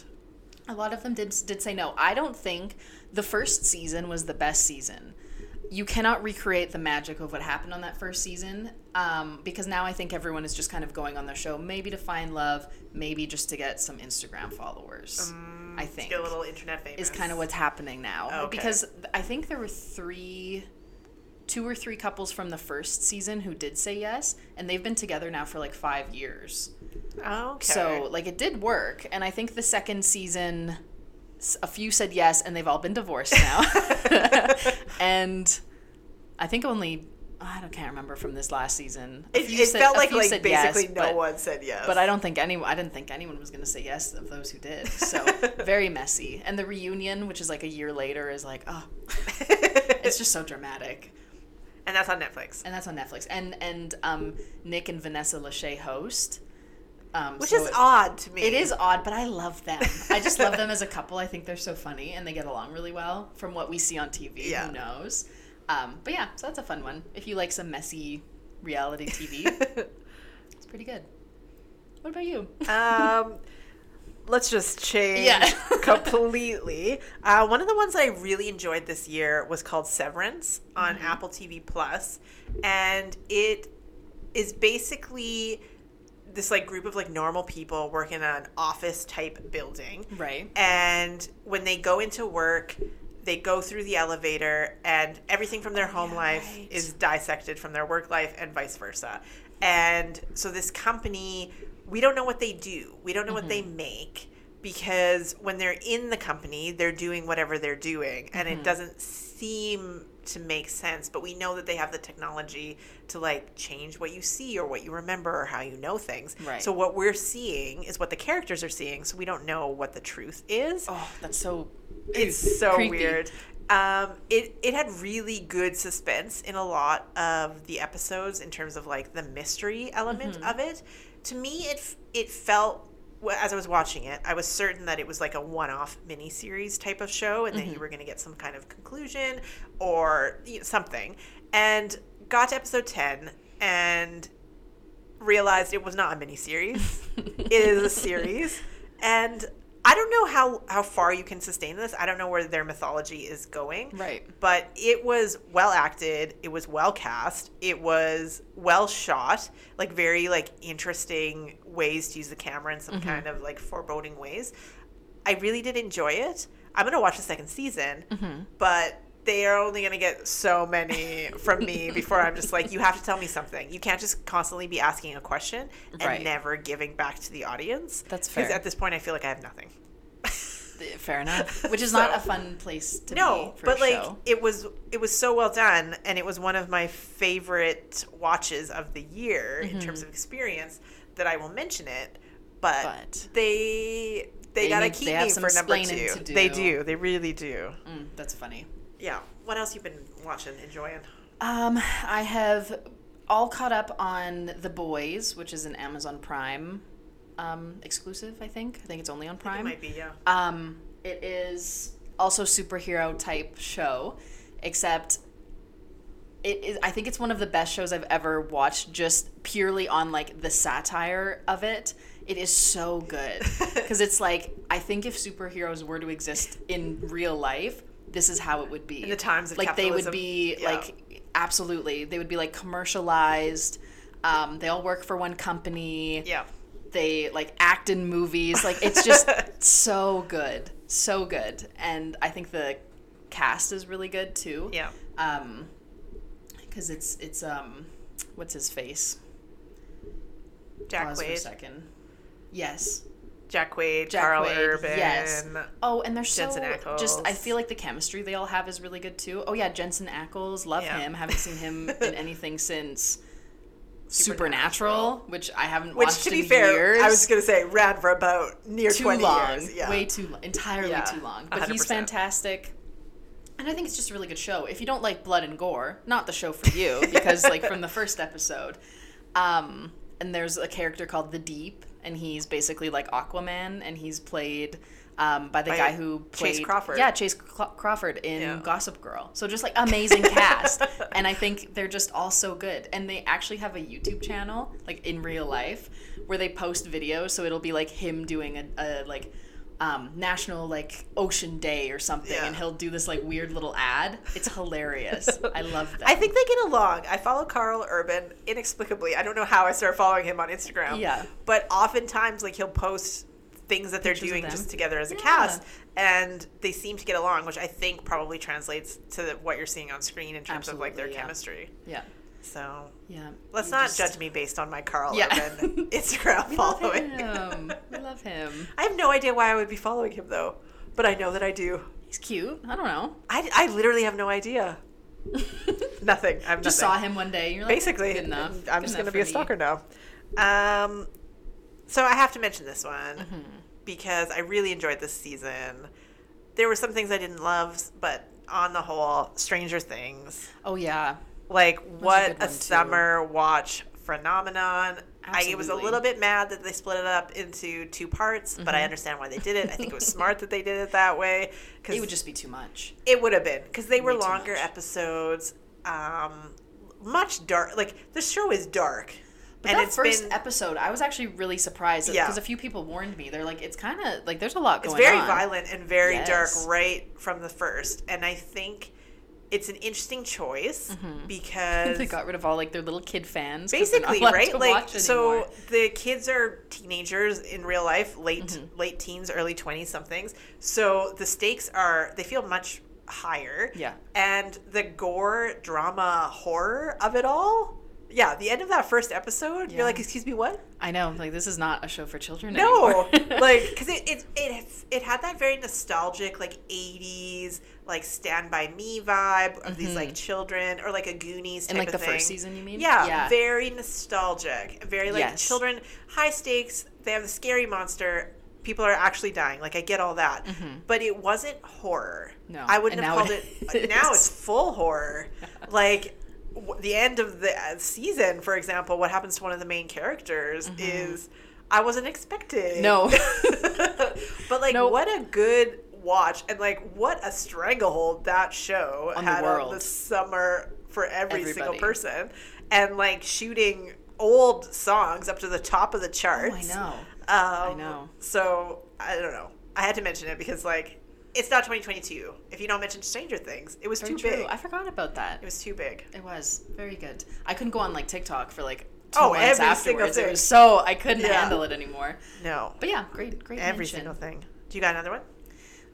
Speaker 1: A lot of them did did say no. I don't think the first season was the best season. You cannot recreate the magic of what happened on that first season um, because now I think everyone is just kind of going on the show maybe to find love, maybe just to get some Instagram followers. I think
Speaker 2: Get a little internet famous.
Speaker 1: is kind of what's happening now
Speaker 2: Okay.
Speaker 1: because I think there were three two or three couples from the first season who did say yes and they've been together now for like 5 years.
Speaker 2: okay.
Speaker 1: So, like, it did work. And I think the second season, a few said yes, and they've all been divorced now. and I think only, I don't can't remember from this last season.
Speaker 2: It, it
Speaker 1: said-
Speaker 2: felt like like basically
Speaker 1: yes,
Speaker 2: no
Speaker 1: but,
Speaker 2: one said yes.
Speaker 1: But I don't think anyone, I didn't think anyone was going to say yes of those who did. So, very messy. And the reunion, which is like a year later, is like, oh, it's just so dramatic.
Speaker 2: and that's on Netflix,
Speaker 1: And that's on Netflix. And, and um, Nick and Vanessa Lachey host. Um,
Speaker 2: which
Speaker 1: so
Speaker 2: is
Speaker 1: it-
Speaker 2: odd to me.
Speaker 1: it is odd, but I love them. I just love them as a couple. I think they're so funny and they get along really well from what we see on TV.
Speaker 2: Yeah.
Speaker 1: Who knows? Um, but yeah, so that's a fun one. If you like some messy reality TV, it's pretty good. What about you?
Speaker 2: um, let's just change
Speaker 1: Yeah.
Speaker 2: completely. Uh, one of the ones that I really enjoyed this year was called Severance on
Speaker 1: Mm-hmm.
Speaker 2: Apple TV Plus, and it is basically this like group of like normal people working in an office type building
Speaker 1: Right.
Speaker 2: and when they go into work they go through the elevator and everything from their home
Speaker 1: yeah,
Speaker 2: life
Speaker 1: right.
Speaker 2: is dissected from their work life and vice versa and so this company we don't know what they do we don't know what they
Speaker 1: Mm-hmm.
Speaker 2: make because when they're in the company they're doing whatever they're doing and
Speaker 1: Mm-hmm.
Speaker 2: it doesn't seem to make sense but we know that they have the technology to like change what you see or what you remember or how you know things
Speaker 1: Right.
Speaker 2: so what we're seeing is what the characters are seeing so we don't know what the truth is
Speaker 1: Oh, that's so.
Speaker 2: it's so
Speaker 1: creepy.
Speaker 2: weird um, it, it had really good suspense in a lot of the episodes in terms of like the mystery element
Speaker 1: Mm-hmm.
Speaker 2: of it to me it it felt as I was watching it, I was certain that it was like a one-off miniseries type of show, and
Speaker 1: Mm-hmm.
Speaker 2: that you were going to get some kind of conclusion or you know, something. And got to episode ten and realized it was not a miniseries; it is a series. And I don't know how how far you can sustain this. I don't know where their mythology is going.
Speaker 1: Right.
Speaker 2: But it was well acted. It was well cast. It was well shot. Like very like interesting ways to use the camera in some mm-hmm. kind of like foreboding ways. I really did enjoy it. I'm gonna watch the second season, mm-hmm. but they are only gonna get so many from me before I'm just like, you have to tell me something. You can't just constantly be asking a question and
Speaker 1: Right.
Speaker 2: never giving back to the audience.
Speaker 1: That's fair.
Speaker 2: Because at this point, I feel like I have nothing.
Speaker 1: Fair enough. Which is not a fun place to
Speaker 2: no
Speaker 1: be for
Speaker 2: but like it was it was so well done and it was one of my favorite watches of the year in terms of experience that i will mention it but,
Speaker 1: Mm-hmm. But-
Speaker 2: they they,
Speaker 1: They
Speaker 2: gotta
Speaker 1: need-
Speaker 2: keep
Speaker 1: they
Speaker 2: me for number two
Speaker 1: to
Speaker 2: they
Speaker 1: do.
Speaker 2: do they really do
Speaker 1: Mm, that's funny.
Speaker 2: Yeah what else you've been watching enjoying
Speaker 1: Um, I have all caught up on The Boys, which is an Amazon Prime um, exclusive. I think. I think it's only on Prime.
Speaker 2: it might be yeah
Speaker 1: Um, it is also superhero type show, except it is. I think it's one of the best shows I've ever watched, just purely on like the satire of it. It is so good because it's like I think if superheroes were to exist in real life, this is how it would be.
Speaker 2: In the times of
Speaker 1: like they would be
Speaker 2: Yeah.
Speaker 1: like absolutely they would be like commercialized. Um, they all work for one company.
Speaker 2: Yeah.
Speaker 1: they like act in movies. Like it's just so good so good. And i think the cast is really good too.
Speaker 2: Yeah.
Speaker 1: um because it's it's um what's his face?
Speaker 2: Jack
Speaker 1: Pause for a second. Yes
Speaker 2: Jack Wade,
Speaker 1: Jack
Speaker 2: Karl
Speaker 1: Wade,
Speaker 2: Urban.
Speaker 1: yes. Oh, and they're so
Speaker 2: Jensen
Speaker 1: just. I feel like the chemistry they all have is really good too. Oh yeah, Jensen Ackles, love
Speaker 2: Yeah.
Speaker 1: him. Haven't seen him in anything since
Speaker 2: Supernatural.
Speaker 1: Supernatural, which I haven't
Speaker 2: Which,
Speaker 1: watched Which,
Speaker 2: to be fair,
Speaker 1: years.
Speaker 2: I was going to say ran for about near
Speaker 1: too
Speaker 2: 20
Speaker 1: long,
Speaker 2: years. Yeah.
Speaker 1: way too long, entirely
Speaker 2: Yeah,
Speaker 1: too long. But he's
Speaker 2: 100%.
Speaker 1: fantastic. And I think it's just a really good show. If you don't like blood and gore, not the show for you because like from the first episode, um, and there's a character called the Deep, and he's basically like Aquaman, and he's played um, by the
Speaker 2: By
Speaker 1: guy who Chace
Speaker 2: Crawford.
Speaker 1: Yeah, Chace Crawford in
Speaker 2: Yeah.
Speaker 1: Gossip Girl. So just like amazing cast, and I think they're just all so good. And they actually have a YouTube channel, like in real life, where they post videos. So it'll be like him doing a, a like um, national like ocean day or something,
Speaker 2: Yeah.
Speaker 1: and he'll do this like weird little ad. It's hilarious. I love that.
Speaker 2: I think they get along. I follow Karl Urban inexplicably. I don't know how I started following him on Instagram.
Speaker 1: Yeah.
Speaker 2: But oftentimes, like, he'll post things that they're doing just together as a
Speaker 1: Yeah.
Speaker 2: cast, and they seem to get along, which I think probably translates to what you're seeing on screen in terms of like their
Speaker 1: yeah.
Speaker 2: chemistry.
Speaker 1: yeah,
Speaker 2: So
Speaker 1: yeah.
Speaker 2: let's not
Speaker 1: just-
Speaker 2: judge me based on my Karl
Speaker 1: Yeah.
Speaker 2: Urban Instagram
Speaker 1: We love
Speaker 2: following.
Speaker 1: him. We love him.
Speaker 2: I have no idea why I would be following him though, but I know that I do.
Speaker 1: He's cute. I don't know.
Speaker 2: I, I literally have no idea. Nothing. I'm
Speaker 1: Just
Speaker 2: nothing.
Speaker 1: saw him one day. And you're like,
Speaker 2: basically
Speaker 1: good enough.
Speaker 2: i'm
Speaker 1: Good
Speaker 2: just
Speaker 1: enough
Speaker 2: to be a
Speaker 1: me.
Speaker 2: stalker now um so i have to mention this one
Speaker 1: Mm-hmm.
Speaker 2: because i really enjoyed this season there were some things i didn't love but on the whole stranger things
Speaker 1: Oh yeah.
Speaker 2: Like what
Speaker 1: good
Speaker 2: a,
Speaker 1: one, too.
Speaker 2: summer watch phenomenon i was a little bit mad that they split it up into two parts but i
Speaker 1: Mm-hmm.
Speaker 2: understand why they did it i think it was smart that they did it that way because
Speaker 1: It would just be too much.
Speaker 2: it would have been because they were
Speaker 1: Way
Speaker 2: longer episodes, um, much dark. Like the show is dark,
Speaker 1: But
Speaker 2: and
Speaker 1: that
Speaker 2: it's
Speaker 1: first
Speaker 2: been
Speaker 1: episode, I was actually really surprised
Speaker 2: Yeah.
Speaker 1: because a few people warned me. They're like, it's kind of like there's a lot going on.
Speaker 2: it's very
Speaker 1: on.
Speaker 2: violent and very dark right from the first. And I think it's an interesting choice because
Speaker 1: They got rid of all like their little kid fans.
Speaker 2: basically right like so the kids are teenagers in real life late
Speaker 1: Mm-hmm.
Speaker 2: late teens early 20 somethings so the stakes are they feel much higher
Speaker 1: Yeah.
Speaker 2: and the gore drama horror of it all yeah the end of that first episode
Speaker 1: Yeah.
Speaker 2: you're like excuse me what
Speaker 1: I know, like this is not a show for children
Speaker 2: no
Speaker 1: anymore.
Speaker 2: like because it, it it it had that very nostalgic like 80s like stand by me vibe of these like children or like a goonies type
Speaker 1: Mm-hmm. like the
Speaker 2: of thing.
Speaker 1: first season, you mean?
Speaker 2: Yeah,
Speaker 1: yeah.
Speaker 2: very nostalgic. Very like
Speaker 1: Yes.
Speaker 2: children, high stakes. They have the scary monster. People are actually dying. Like I get all that, but it wasn't horror.
Speaker 1: Mm-hmm. No,
Speaker 2: I wouldn't
Speaker 1: and
Speaker 2: have called
Speaker 1: it
Speaker 2: it. now it's full horror. like the end of the uh, season, for example, what happens to one of the main characters is I wasn't expecting.
Speaker 1: Mm-hmm. No.
Speaker 2: but like,
Speaker 1: Nope.
Speaker 2: what a good watch, and like, what a stranglehold that show
Speaker 1: On the
Speaker 2: had on the summer for every single person, and like shooting old songs up to the top of the
Speaker 1: Oh,
Speaker 2: charts.
Speaker 1: I know.
Speaker 2: Um,
Speaker 1: know.
Speaker 2: So I don't know. I had to mention it because like it's not 2022. If you don't mention Stranger Things, it was
Speaker 1: Very
Speaker 2: too
Speaker 1: true.
Speaker 2: big.
Speaker 1: I forgot about that.
Speaker 2: It was too big.
Speaker 1: It was very good. I couldn't go on like TikTok for like two
Speaker 2: Oh,
Speaker 1: months
Speaker 2: every single
Speaker 1: afterwards. It
Speaker 2: thing.
Speaker 1: was so I couldn't
Speaker 2: Yeah.
Speaker 1: handle it anymore.
Speaker 2: No,
Speaker 1: But yeah, great, great.
Speaker 2: every
Speaker 1: mention.
Speaker 2: single thing. Do you got another one?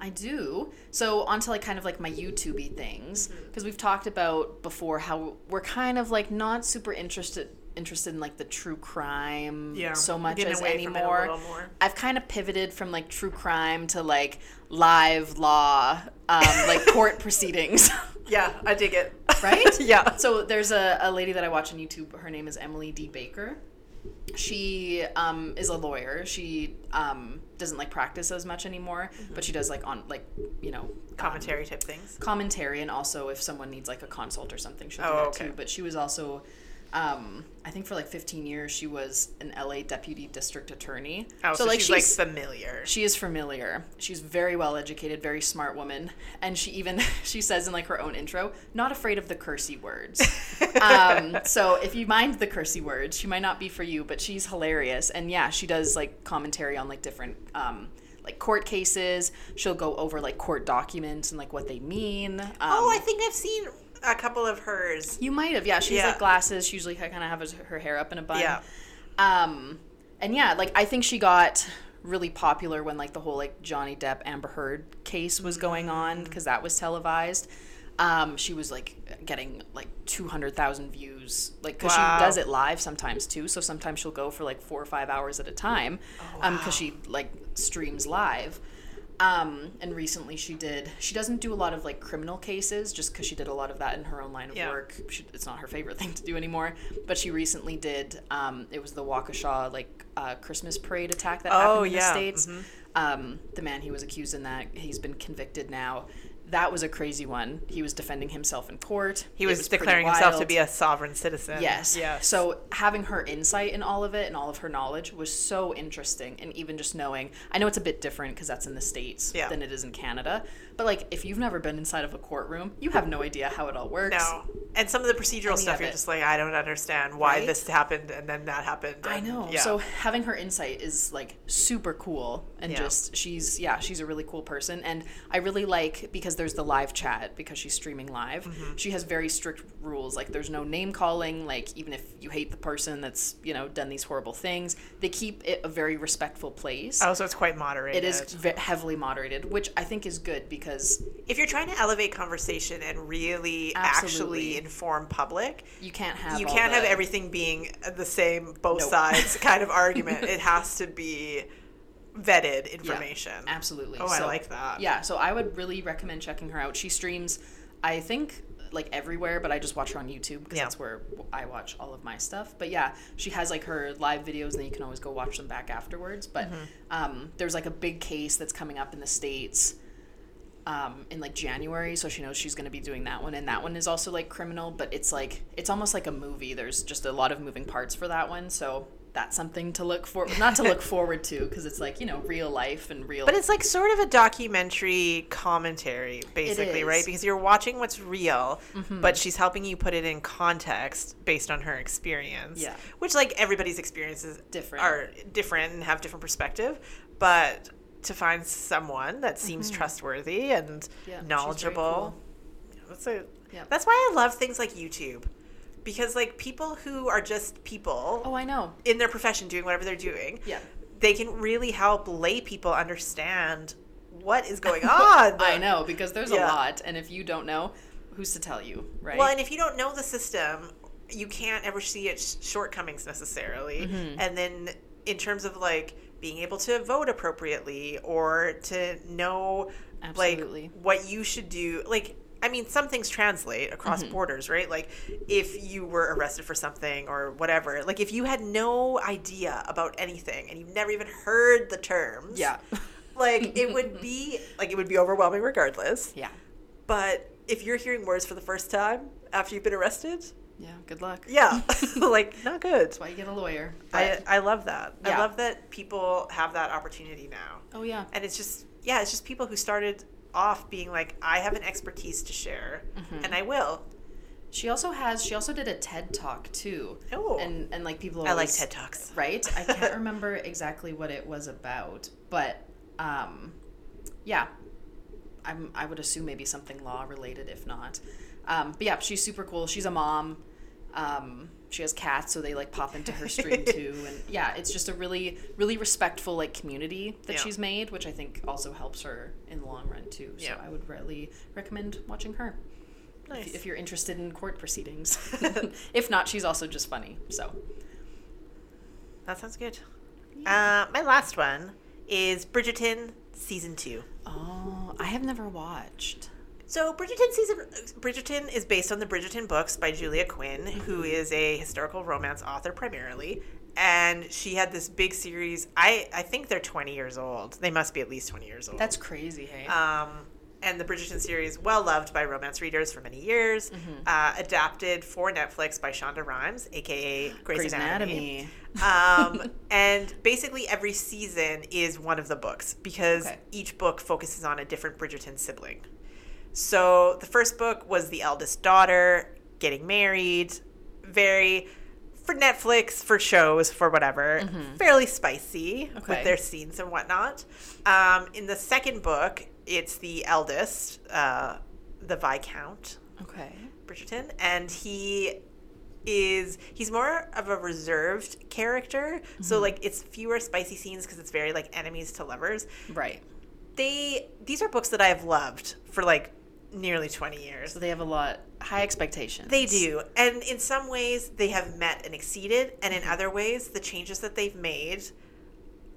Speaker 1: I do. So onto like kind of like my YouTubey things
Speaker 2: Mm-hmm.
Speaker 1: because we've talked about before how we're kind of like not super interested interested in like the true crime yeah, so much as
Speaker 2: away from it a
Speaker 1: anymore. I've kind of pivoted from like true crime to like live law, um, like court proceedings.
Speaker 2: Yeah, I dig it.
Speaker 1: right?
Speaker 2: yeah.
Speaker 1: So there's a, a lady that I watch on YouTube. Her name is Emily D. Baker. She um, is a lawyer. She um, doesn't like practice as much anymore, but she does like on like you know um,
Speaker 2: Commentary type things.
Speaker 1: commentary, and also if someone needs like a consult or something, she'll do
Speaker 2: Oh,
Speaker 1: that
Speaker 2: okay.
Speaker 1: too. But she was also. Um, I think for like 15 years she was an LA deputy district attorney.
Speaker 2: Oh, so,
Speaker 1: like
Speaker 2: she's, like familiar.
Speaker 1: she is familiar. She's very well educated, very smart woman, and she even she says in like her own intro, not afraid of the cursey words. um, so if you mind the cursey words, she might not be for you, but she's hilarious, and yeah, she does like commentary on like different um, like court cases. She'll go over like court documents and like what they mean. Um,
Speaker 2: oh, I think I've seen a couple of hers.
Speaker 1: you might have, yeah. She's
Speaker 2: Yeah.
Speaker 1: like glasses. She usually kind of have her- hair up in a bun.
Speaker 2: Yeah.
Speaker 1: Um, and yeah, like I think she got really popular when like the whole like Johnny Depp Amber Heard case was going on because that was televised. Um, she was like getting like two hundred thousand views, like because
Speaker 2: Wow.
Speaker 1: she does it live sometimes too. So sometimes she'll go for like four or five hours at a time, um, because she like streams live. Um, and recently she did. She doesn't do a lot of like criminal cases, just because she did a lot of that in her own line of
Speaker 2: Yeah.
Speaker 1: work. She, it's not her favorite thing to do anymore. But she recently did. Um, it was the Waukesha like uh, Christmas parade attack that
Speaker 2: Oh,
Speaker 1: happened in
Speaker 2: yeah.
Speaker 1: the states. Um, the man he was accused in that he's been convicted now. That was a crazy one. He was defending himself in court.
Speaker 2: He
Speaker 1: It
Speaker 2: was, declaring himself to be a sovereign citizen.
Speaker 1: Yes.
Speaker 2: Yes.
Speaker 1: So having her insight in all of it and all of her knowledge was so interesting. And even just knowing, I know it's a bit different because that's in the States
Speaker 2: Yeah.
Speaker 1: than it is in Canada. But like, if you've never been inside of a courtroom, you have no idea how it all works.
Speaker 2: no. And some of the procedural
Speaker 1: Any
Speaker 2: stuff, you're just like, I don't understand why
Speaker 1: Right?
Speaker 2: this happened and then that happened.
Speaker 1: I know.
Speaker 2: Yeah.
Speaker 1: So having her insight is like super cool and
Speaker 2: Yeah.
Speaker 1: just she's yeah, she's a really cool person and I really like because there's the live chat because she's streaming live.
Speaker 2: Mm-hmm.
Speaker 1: She has very strict rules like there's no name calling like even if you hate the person that's, you know, done these horrible things, they keep it a very respectful place.
Speaker 2: oh, so it's quite moderated.
Speaker 1: It is ve- heavily moderated, which I think is good because
Speaker 2: If you're trying to elevate conversation and really
Speaker 1: Absolutely.
Speaker 2: actually inform public,
Speaker 1: you can't have
Speaker 2: you can't have everything being the same both
Speaker 1: Nope.
Speaker 2: sides kind of argument. It has to be vetted
Speaker 1: Yeah,
Speaker 2: information.
Speaker 1: absolutely.
Speaker 2: Oh, I like that.
Speaker 1: Yeah, so I would really recommend checking her out. She streams, I think, like everywhere, but I just watch her on YouTube because
Speaker 2: Yeah.
Speaker 1: that's where I watch all of my stuff. But yeah, she has like her live videos, and then you can always go watch them back afterwards. But
Speaker 2: Mm-hmm.
Speaker 1: um, there's like a big case that's coming up in the states. Um, in like January, so she knows she's going to be doing that one, and that one is also like criminal, but it's like it's almost like a movie. There's just a lot of moving parts for that one, so that's something to look for, not to look forward to, because it's like you know real life and real.
Speaker 2: But it's like sort of a documentary commentary, basically, right? Because you're watching what's real, but she's helping you put it in context based on her experience.
Speaker 1: Yeah.
Speaker 2: Which, like, everybody's experiences
Speaker 1: Different.
Speaker 2: are different and have different perspective. But to find someone that seems trustworthy and
Speaker 1: Yeah,
Speaker 2: knowledgeable,
Speaker 1: cool.
Speaker 2: that's a,
Speaker 1: Yeah.
Speaker 2: that's why I love things like YouTube. Because, like, people who are just people
Speaker 1: Oh, I know.
Speaker 2: in their profession doing whatever they're doing,
Speaker 1: Yeah.
Speaker 2: they can really help lay people understand what is going on.
Speaker 1: I know because there's
Speaker 2: Yeah.
Speaker 1: a lot, and if you don't know, who's to tell you, right?
Speaker 2: Well, and if you don't know the system, you can't ever see its shortcomings necessarily.
Speaker 1: Mm-hmm.
Speaker 2: And then, in terms of like being able to vote appropriately or to know
Speaker 1: Absolutely.
Speaker 2: like what you should do, like. I mean, some things translate across
Speaker 1: Mm-hmm.
Speaker 2: borders, right? Like, if you were arrested for something or whatever, like, if you had no idea about anything and you've never even heard the terms,
Speaker 1: yeah,
Speaker 2: like, it would be, like, it would be overwhelming regardless.
Speaker 1: yeah,
Speaker 2: But if you're hearing words for the first time after you've been arrested,
Speaker 1: yeah. Good luck.
Speaker 2: yeah, like not good.
Speaker 1: That's why you get a lawyer.
Speaker 2: I, I love that. I love that people have that opportunity now.
Speaker 1: oh yeah,
Speaker 2: And it's just, yeah, it's just people who started off being like, I have an expertise to share,
Speaker 1: Mm-hmm.
Speaker 2: and I will.
Speaker 1: she also has. She also did a TED talk too.
Speaker 2: Oh.
Speaker 1: and and like people.
Speaker 2: Always, I like TED Talks.
Speaker 1: Right. I can't remember exactly what it was about, but um, yeah, I'm. I would assume maybe something law related, if not. Um, but yeah, she's super cool. She's a mom. Um, she has cats, so they like pop into her stream too. And yeah, it's just a really, really respectful like community that
Speaker 2: Yeah.
Speaker 1: she's made, which I think also helps her in the long run too. So
Speaker 2: Yeah.
Speaker 1: I would really recommend watching her
Speaker 2: Nice.
Speaker 1: if, if you're interested in court proceedings. if not, she's also just funny. So
Speaker 2: that sounds good. Uh, my last one is Bridgerton season two.
Speaker 1: Oh, I have never watched.
Speaker 2: So Bridgerton season Bridgerton is based on the Bridgerton books by Julia Quinn, who is a historical romance author primarily. And she had this big series. I, I think they're 20 years old. They must be at least 20 years old.
Speaker 1: That's crazy, hey.
Speaker 2: um, and the Bridgerton series, well loved by romance readers for many years, uh, adapted for Netflix by Shonda Rhimes, aka Grey's,
Speaker 1: Grey's
Speaker 2: Anatomy.
Speaker 1: Anatomy.
Speaker 2: um, and basically every season is one of the books because
Speaker 1: Okay.
Speaker 2: each book focuses on a different Bridgerton sibling. So the first book was the eldest daughter getting married. Very for Netflix, for shows, for whatever, fairly spicy
Speaker 1: Mm-hmm. Okay.
Speaker 2: with their scenes and whatnot. Um, in the second book, it's the eldest, uh, the Viscount
Speaker 1: Okay.
Speaker 2: Bridgerton, and he is he's more of a reserved character. So
Speaker 1: Mm-hmm.
Speaker 2: like it's fewer spicy scenes because it's very like enemies to lovers.
Speaker 1: Right.
Speaker 2: They these are books that I have loved for like nearly 20 years.
Speaker 1: So they have a lot high expectations.
Speaker 2: They do. And in some ways, they have met and exceeded. And in other ways, the changes that they've made,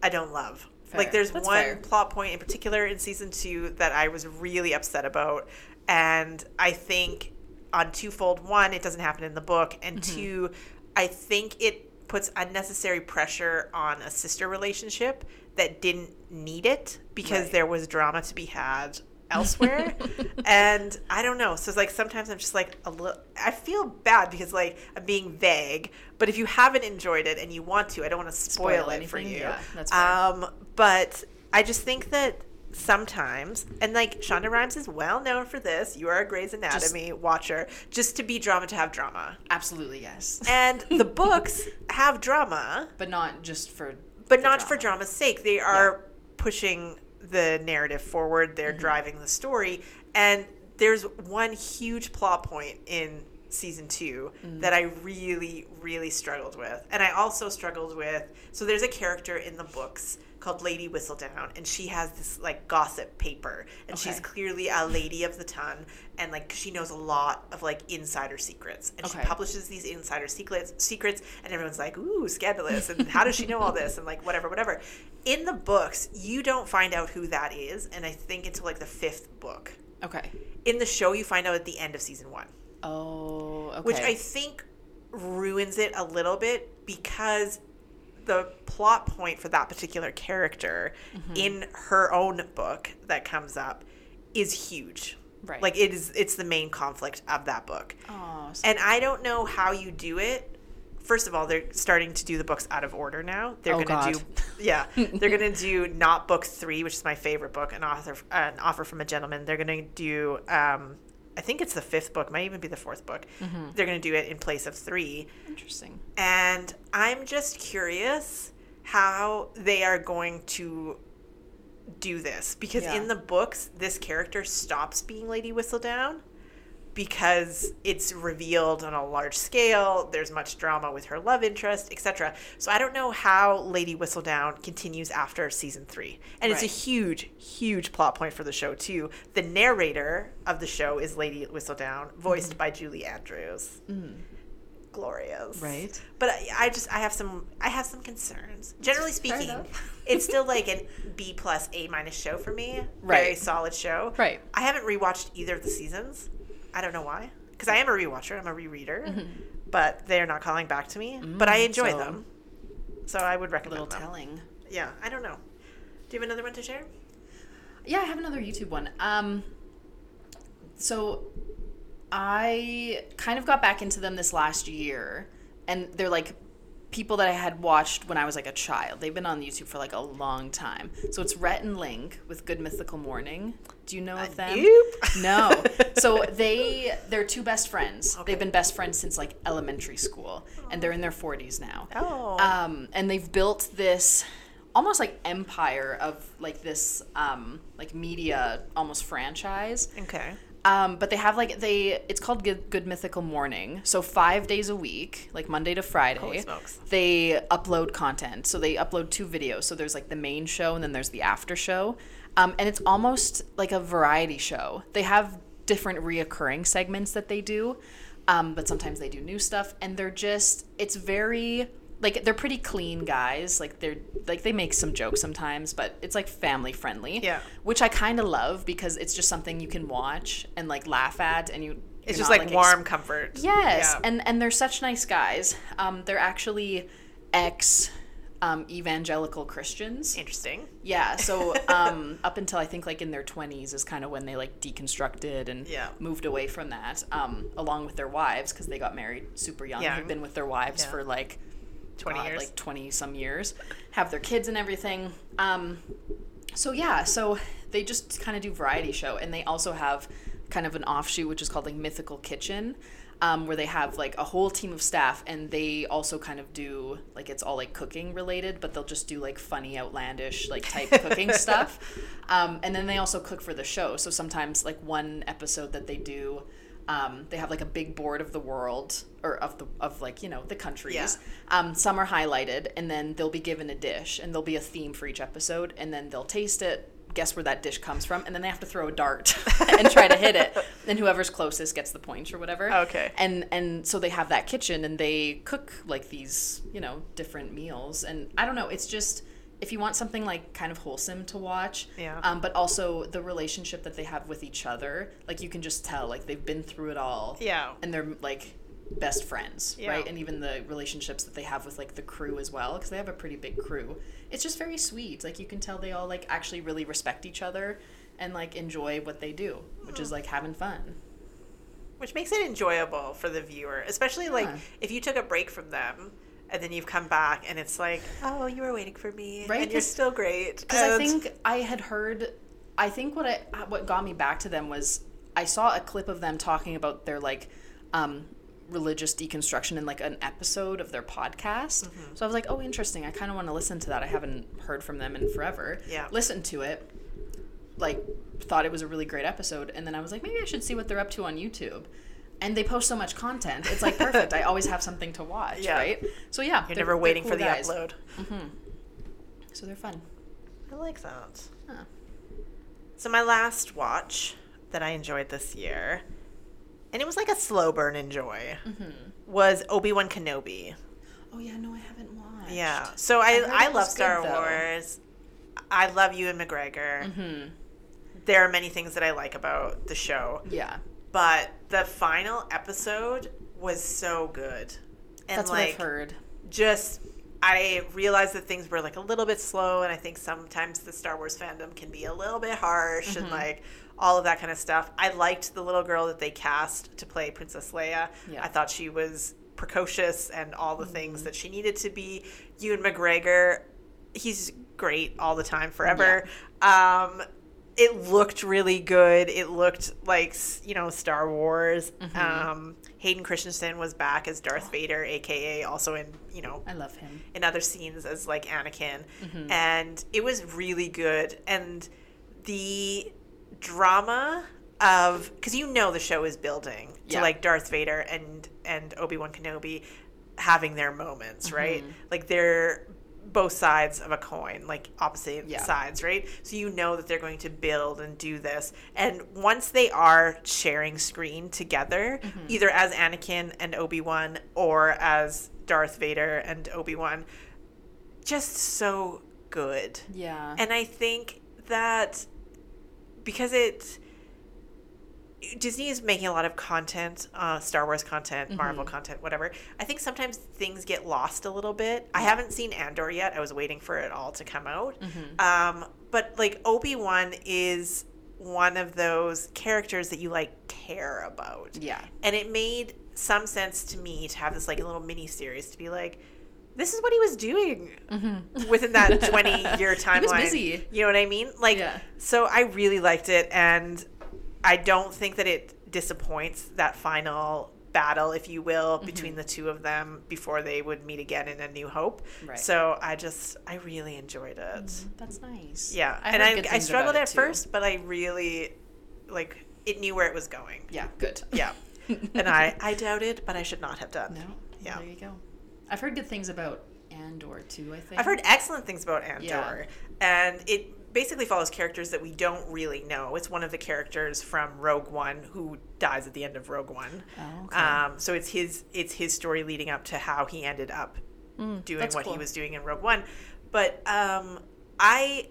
Speaker 2: I don't love.
Speaker 1: Fair.
Speaker 2: Like, there's
Speaker 1: That's
Speaker 2: one
Speaker 1: fair.
Speaker 2: plot point in particular in season two that I was really upset about. And I think on twofold one, it doesn't happen in the book. And
Speaker 1: Mm-hmm.
Speaker 2: two, I think it puts unnecessary pressure on a sister relationship that didn't need it because
Speaker 1: Right.
Speaker 2: there was drama to be had elsewhere. And i don't know. So it's like sometimes i'm just like a little i feel bad because like i'm being vague. But if you haven't enjoyed it and you want to i don't want to spoil,
Speaker 1: Spoil
Speaker 2: it for you.
Speaker 1: Yeah, that's
Speaker 2: um but i just think that sometimes and like shonda rhimes is well known for this. You are a grey's anatomy watcher. Just to be drama to have drama.
Speaker 1: Absolutely yes.
Speaker 2: and the books have drama.
Speaker 1: But not just for
Speaker 2: but not for drama's sake. They are pushing the narrative forward.
Speaker 1: Mm-hmm.
Speaker 2: They're driving the story, and there's one huge plot point in season 2
Speaker 1: Mm.
Speaker 2: that I really, really struggled with, and I also struggled with. So there's a character in the books called Lady Whistledown, and she has this like gossip paper, and she's clearly a lady of the ton, and like she knows a lot of like insider secrets, and she publishes these insider secrets, secrets, and everyone's like, "Ooh, scandalous!" And how does she know all this? And like whatever, whatever. In the books, you don't find out who that is, and I think until like the fifth book.
Speaker 1: Okay.
Speaker 2: In the show, you find out at the end of season one
Speaker 1: Oh, okay.
Speaker 2: which I think ruins it a little bit because the plot point for that particular character
Speaker 1: Mm-hmm.
Speaker 2: in her own book that comes up is huge.
Speaker 1: Right.
Speaker 2: Like it is it's the main conflict of that book.
Speaker 1: Oh, so-
Speaker 2: And I don't know how you do it. First of all, they're starting to do the books out of order now. They're
Speaker 1: Oh,
Speaker 2: going to do yeah, they're going to do not book 3, which is my favorite book, an author an offer from a gentleman. They're going to do um I think it's the fifth book, might even be the fourth book.
Speaker 1: Mm-hmm.
Speaker 2: They're going to do it in place of 3.
Speaker 1: interesting.
Speaker 2: And I'm just curious how they are going to do this because
Speaker 1: Yeah.
Speaker 2: in the books this character stops being Lady Whistledown because it's revealed on a large scale there's much drama with her love interest etc so i don't know how lady whistledown continues after season three and it's a huge huge plot point for the show too the narrator of the show is lady whistledown voiced
Speaker 1: Mm-hmm.
Speaker 2: by julie andrews glorious
Speaker 1: Right.
Speaker 2: but I, I just I have some I have some concerns. Generally speaking, it's still like an B plus A minus show for me.
Speaker 1: Right.
Speaker 2: Very solid show.
Speaker 1: Right.
Speaker 2: I haven't rewatched either of the seasons. I don't know why. Because I am a rewatcher. I'm a rereader. But they're not calling back to me. but I enjoy
Speaker 1: so-
Speaker 2: them. So I would
Speaker 1: A
Speaker 2: recommend
Speaker 1: little
Speaker 2: them.
Speaker 1: telling.
Speaker 2: Yeah. I don't know. Do you have another one to share?
Speaker 1: Yeah, I have another YouTube one. Um, so I kind of got back into them this last year, and they're like people that I had watched when I was like a child. They've been on YouTube for like a long time. So it's Rhett and Link with Good Mythical Morning. Do you know of them?
Speaker 2: Nope.
Speaker 1: No. So they they're two best friends.
Speaker 2: Okay.
Speaker 1: They've been best friends since like elementary school, and they're in their 40s now.
Speaker 2: Oh.
Speaker 1: Um, and they've built this almost like empire of like this um, like media almost franchise.
Speaker 2: okay.
Speaker 1: Um, but they have like they it's called Good, Good Mythical Morning. So five days a week, like Monday to Friday. They upload content. So they upload two videos. So there's like the main show and then there's the after show. Um, and it's almost like a variety show. They have different reoccurring segments that they do. Um, but sometimes they do new stuff and they're just it's very like they're pretty clean guys. Like they're like they make some jokes sometimes, but it's like family friendly
Speaker 2: Yeah.
Speaker 1: which I kind of love because it's just something you can watch and like laugh at, and you.
Speaker 2: It's just
Speaker 1: not,
Speaker 2: like,
Speaker 1: ex-
Speaker 2: warm comfort.
Speaker 1: yes,
Speaker 2: Yeah.
Speaker 1: and and they're such nice guys. Um, they're actually ex um, evangelical Christians.
Speaker 2: Interesting.
Speaker 1: Yeah, so um, up until I think like in their twenties is kind of when they like deconstructed and
Speaker 2: Yeah.
Speaker 1: moved away from that, um, along with their wives because they got married super young.
Speaker 2: Young.
Speaker 1: They've been with their wives
Speaker 2: Yeah.
Speaker 1: for like
Speaker 2: 20
Speaker 1: God,
Speaker 2: years.
Speaker 1: like 20 some years, have their kids and everything. Um, so yeah, so they just kind of do variety show, and they also have kind of an offshoot which is called like Mythical Kitchen. um, where they have like a whole team of staff and they also kind of do like it's all like cooking related, but they'll just do like funny, outlandish like type cooking stuff. Um, and then they also cook for the show. So sometimes like one episode that they do. Um, they have like a big board of the world or of the of like you know the countries.
Speaker 2: Yeah.
Speaker 1: Um, some are highlighted, and then they'll be given a dish, and there'll be a theme for each episode, and then they'll taste it, guess where that dish comes from, and then they have to throw a dart and try to hit it, and whoever's closest gets the points or whatever.
Speaker 2: Okay.
Speaker 1: And and so they have that kitchen, and they cook like these you know different meals, and I don't know, it's just if you want something like kind of wholesome to watch,
Speaker 2: Yeah.
Speaker 1: um, but also the relationship that they have with each other, like you can just tell, like they've been through it all,
Speaker 2: Yeah.
Speaker 1: and they're like best friends,
Speaker 2: Yeah.
Speaker 1: right? And even the relationships that they have with like the crew as well, because they have a pretty big crew. It's just very sweet. Like you can tell they all like actually really respect each other and like enjoy what they do, which is like having fun.
Speaker 2: Which makes it enjoyable for the viewer, especially like
Speaker 1: Yeah.
Speaker 2: if you took a break from them and then you've come back and it's like, oh, you were waiting for me,
Speaker 1: Right,
Speaker 2: And you're still great.
Speaker 1: Because I think I had heard, I think what I what got me back to them was I saw a clip of them talking about their like um, religious deconstruction in like an episode of their podcast.
Speaker 2: Mm-hmm.
Speaker 1: So I was like, oh, interesting. I kind of want to listen to that. I haven't heard from them in forever.
Speaker 2: Yeah.
Speaker 1: Listened to it, like thought it was a really great episode, and then I was like, maybe I should see what they're up to on YouTube. And they post so much content. It's like perfect. I always have something to watch,
Speaker 2: Yeah.
Speaker 1: right? So yeah,
Speaker 2: you're
Speaker 1: they're-
Speaker 2: never waiting
Speaker 1: cool
Speaker 2: for the
Speaker 1: guys.
Speaker 2: upload.
Speaker 1: So they're fun.
Speaker 2: I like that.
Speaker 1: Huh.
Speaker 2: So my last watch that I enjoyed this year, and it was like a slow burn enjoy,
Speaker 1: Mm-hmm.
Speaker 2: was Obi Wan Kenobi.
Speaker 1: Oh yeah, no, I haven't watched.
Speaker 2: Yeah. So I
Speaker 1: heard
Speaker 2: I, love
Speaker 1: was
Speaker 2: Star
Speaker 1: good, though.
Speaker 2: Wars. I love Ewan McGregor.
Speaker 1: Mm-hmm.
Speaker 2: There are many things that I like about the show,
Speaker 1: Yeah.
Speaker 2: But the final episode was so good. And
Speaker 1: That's
Speaker 2: like
Speaker 1: what I've heard.
Speaker 2: just I realized that things were like a little bit slow and I think sometimes the Star Wars fandom can be a little bit harsh and
Speaker 1: Mm-hmm.
Speaker 2: like all of that kind of stuff. I liked the little girl that they cast to play Princess Leia.
Speaker 1: Yeah.
Speaker 2: I thought she was precocious and all the
Speaker 1: Mm-hmm.
Speaker 2: things that she needed to be. Ewan McGregor, he's great all the time forever. Um it looked really good. It looked like you know Star Wars.
Speaker 1: Mm-hmm.
Speaker 2: Um, Hayden Christensen was back as Darth Vader, aka also in you know
Speaker 1: I love him.
Speaker 2: in other scenes as like Anakin,
Speaker 1: Mm-hmm.
Speaker 2: and it was really good. And the drama of because you know the show is building to
Speaker 1: Yeah.
Speaker 2: like Darth Vader and and Obi Wan Kenobi having their moments,
Speaker 1: Mm-hmm.
Speaker 2: right? Like they're both sides of a coin, like opposite
Speaker 1: Yeah.
Speaker 2: sides, right? So you know that they're going to build and do this. And once they are sharing screen together,
Speaker 1: Mm-hmm.
Speaker 2: either as Anakin and Obi Wan or as Darth Vader and Obi Wan, just so good.
Speaker 1: Yeah.
Speaker 2: And I think that because it Disney is making a lot of content, uh, Star Wars content,
Speaker 1: Mm-hmm.
Speaker 2: Marvel content, whatever. I think sometimes things get lost a little bit. I haven't seen Andor yet. I was waiting for it all to come out.
Speaker 1: Mm-hmm.
Speaker 2: Um, but like Obi Wan is one of those characters that you like care about.
Speaker 1: yeah.
Speaker 2: And it made some sense to me to have this like a little mini series to be like, this is what he was doing within that 20 year timeline.
Speaker 1: Mm-hmm. busy.
Speaker 2: You know what I mean? Like,
Speaker 1: Yeah.
Speaker 2: so I really liked it. And I don't think that it disappoints that final battle, if you will,
Speaker 1: Mm-hmm.
Speaker 2: between the two of them before they would meet again in A New Hope.
Speaker 1: Right.
Speaker 2: So I just, I really enjoyed it.
Speaker 1: That's nice.
Speaker 2: Yeah.
Speaker 1: I
Speaker 2: and I, I struggled at first, but I really, like, it knew where it was going.
Speaker 1: Yeah. Good.
Speaker 2: Yeah. and I, I doubted, but I should not have done.
Speaker 1: No.
Speaker 2: Yeah.
Speaker 1: There you go. I've heard good things about Andor too. I think.
Speaker 2: I've heard excellent things about Andor,
Speaker 1: Yeah.
Speaker 2: and it basically follows characters that we don't really know. It's one of the characters from Rogue One who dies at the end of Rogue One.
Speaker 1: Oh, okay.
Speaker 2: Um, so it's his it's his story leading up to how he ended up doing
Speaker 1: Mm, that's
Speaker 2: what he was doing in Rogue One. But um, I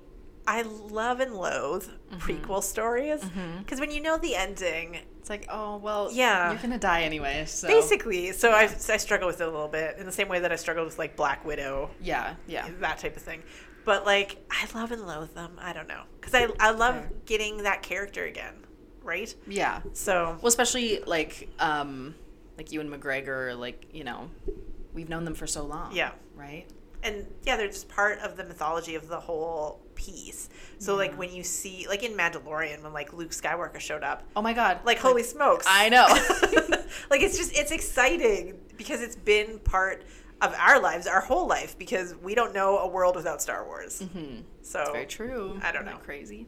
Speaker 2: I love and loathe
Speaker 1: Mm-hmm.
Speaker 2: prequel stories because when you know the ending,
Speaker 1: It's like, oh well.
Speaker 2: Yeah.
Speaker 1: You're gonna die anyway. So.
Speaker 2: basically, so I I struggle with it a little bit in the same way that I struggled with like Black Widow
Speaker 1: Yeah. Yeah.
Speaker 2: that type of thing. But like, I love and loathe them. I don't know because I I love
Speaker 1: Fair.
Speaker 2: getting that character again, right?
Speaker 1: Yeah.
Speaker 2: So
Speaker 1: Well, especially like um, like Ewan McGregor, like you know, we've known them for so long.
Speaker 2: Yeah.
Speaker 1: Right.
Speaker 2: and yeah, they're just part of the mythology of the whole piece. So like when you see like in Mandalorian when like Luke Skywalker showed up,
Speaker 1: Oh my god.
Speaker 2: like holy smokes.
Speaker 1: I know.
Speaker 2: like it's just it's exciting because it's been part of our lives, our whole life, because we don't know a world without Star Wars. Mm-hmm. So
Speaker 1: Very true.
Speaker 2: I don't
Speaker 1: Isn't
Speaker 2: know.
Speaker 1: Crazy.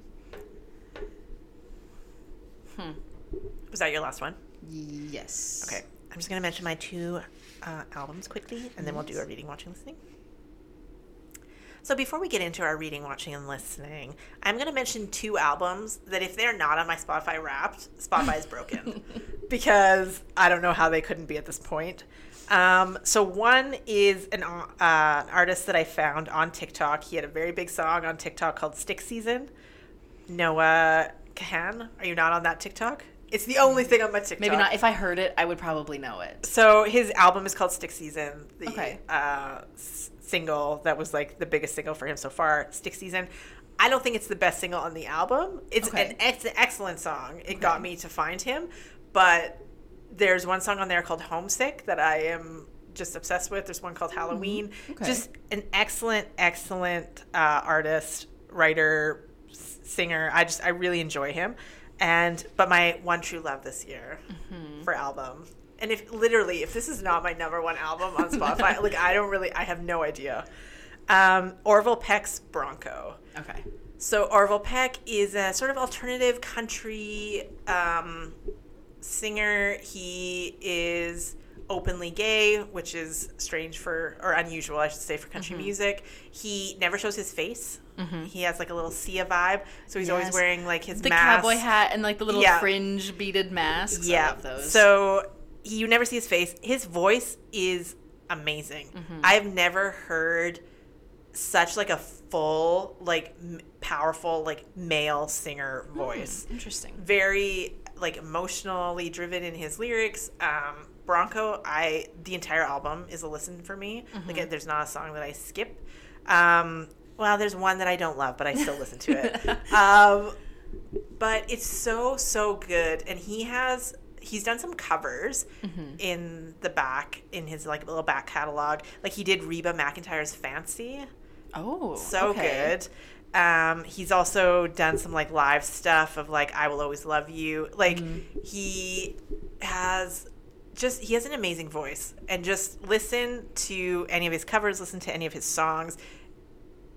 Speaker 2: was that your last one?
Speaker 1: Yes.
Speaker 2: Okay, I'm just gonna mention my two uh, albums quickly, and then we'll do our reading, watching, listening. So before we get into our reading, watching, and listening, I'm gonna mention two albums that if they're not on my Spotify Wrapped, Spotify is broken because I don't know how they couldn't be at this point. Um, so one is an uh, an artist that I found on TikTok. He had a very big song on TikTok called "Stick Season." Noah Kahan, are you not on that TikTok? It's the only thing on my TikTok.
Speaker 1: Maybe not. If I heard it, I would probably know it.
Speaker 2: So his album is called Stick Season. The
Speaker 1: Okay.
Speaker 2: uh, s- single that was like the biggest single for him so far, Stick Season. I don't think it's the best single on the album. It's
Speaker 1: Okay.
Speaker 2: an ex- excellent song. It got me to find him, but there's one song on there called Homesick that I am just obsessed with. There's one called Halloween.
Speaker 1: Mm-hmm. Okay.
Speaker 2: Just an excellent, excellent uh, artist, writer, s- singer. I just I really enjoy him. And but my one true love this year
Speaker 1: Mm-hmm.
Speaker 2: for album. And if literally if this is not my number one album on Spotify, like I don't really I have no idea. Um, Orville Peck's Bronco.
Speaker 1: Okay.
Speaker 2: So Orville Peck is a sort of alternative country um, singer. He is openly gay, which is strange for or unusual, I should say, for country mm-hmm. music. He never shows his face. Mm-hmm. He has like a little Sia vibe, so he's always wearing like his
Speaker 1: The
Speaker 2: mask.
Speaker 1: cowboy hat and like the little
Speaker 2: Yeah.
Speaker 1: fringe beaded masks.
Speaker 2: Yeah. So he, you never see his face. His voice is amazing.
Speaker 1: Mm-hmm.
Speaker 2: I've never heard such like a full, like m- powerful, like male singer hmm. voice.
Speaker 1: interesting.
Speaker 2: Very like emotionally driven in his lyrics. Um, Bronco, I the entire album is a listen for me.
Speaker 1: Mm-hmm.
Speaker 2: Like there's not a song that I skip. Um, well, there's one that I don't love, but I still listen to it. Um, but it's so so good and he has he's done some covers
Speaker 1: Mm-hmm.
Speaker 2: in the back in his like little back catalog like he did reba mcentire's fancy
Speaker 1: Oh,
Speaker 2: so
Speaker 1: okay.
Speaker 2: good um, he's also done some like live stuff of like i will always love you like
Speaker 1: Mm-hmm.
Speaker 2: he has just he has an amazing voice and just listen to any of his covers listen to any of his songs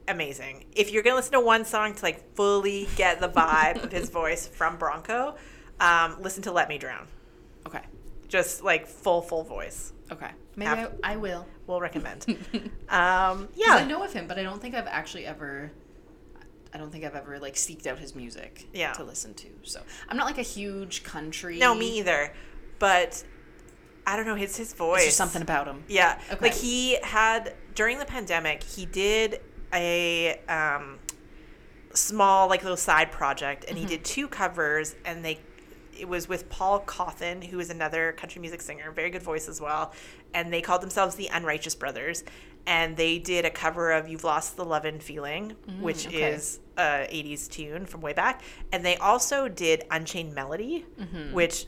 Speaker 2: amazing. If you're gonna listen to one song to like fully get the vibe of his voice from Bronco, um, listen to "Let Me Drown."
Speaker 1: Okay.
Speaker 2: Just like full, full voice.
Speaker 1: Okay. Maybe I, I will.
Speaker 2: We'll recommend. um,
Speaker 1: yeah. I know of him, but I don't think I've actually ever. I don't think I've ever like seeked out his music
Speaker 2: Yeah.
Speaker 1: to listen to. So I'm not like a huge country.
Speaker 2: no, me either. But I don't know. It's his voice.
Speaker 1: Just something about him.
Speaker 2: Yeah,
Speaker 1: Okay.
Speaker 2: like he had during the pandemic, he did a um, small like little side project, and
Speaker 1: Mm-hmm.
Speaker 2: he did two covers, and they it was with Paul Cauthen, who is another country music singer, very good voice as well, and they called themselves the Unrighteous Brothers, and they did a cover of "You've Lost the Love and Feeling," which
Speaker 1: Mm, okay.
Speaker 2: is a '80s tune from way back, and they also did "Unchained Melody,"
Speaker 1: Mm-hmm.
Speaker 2: which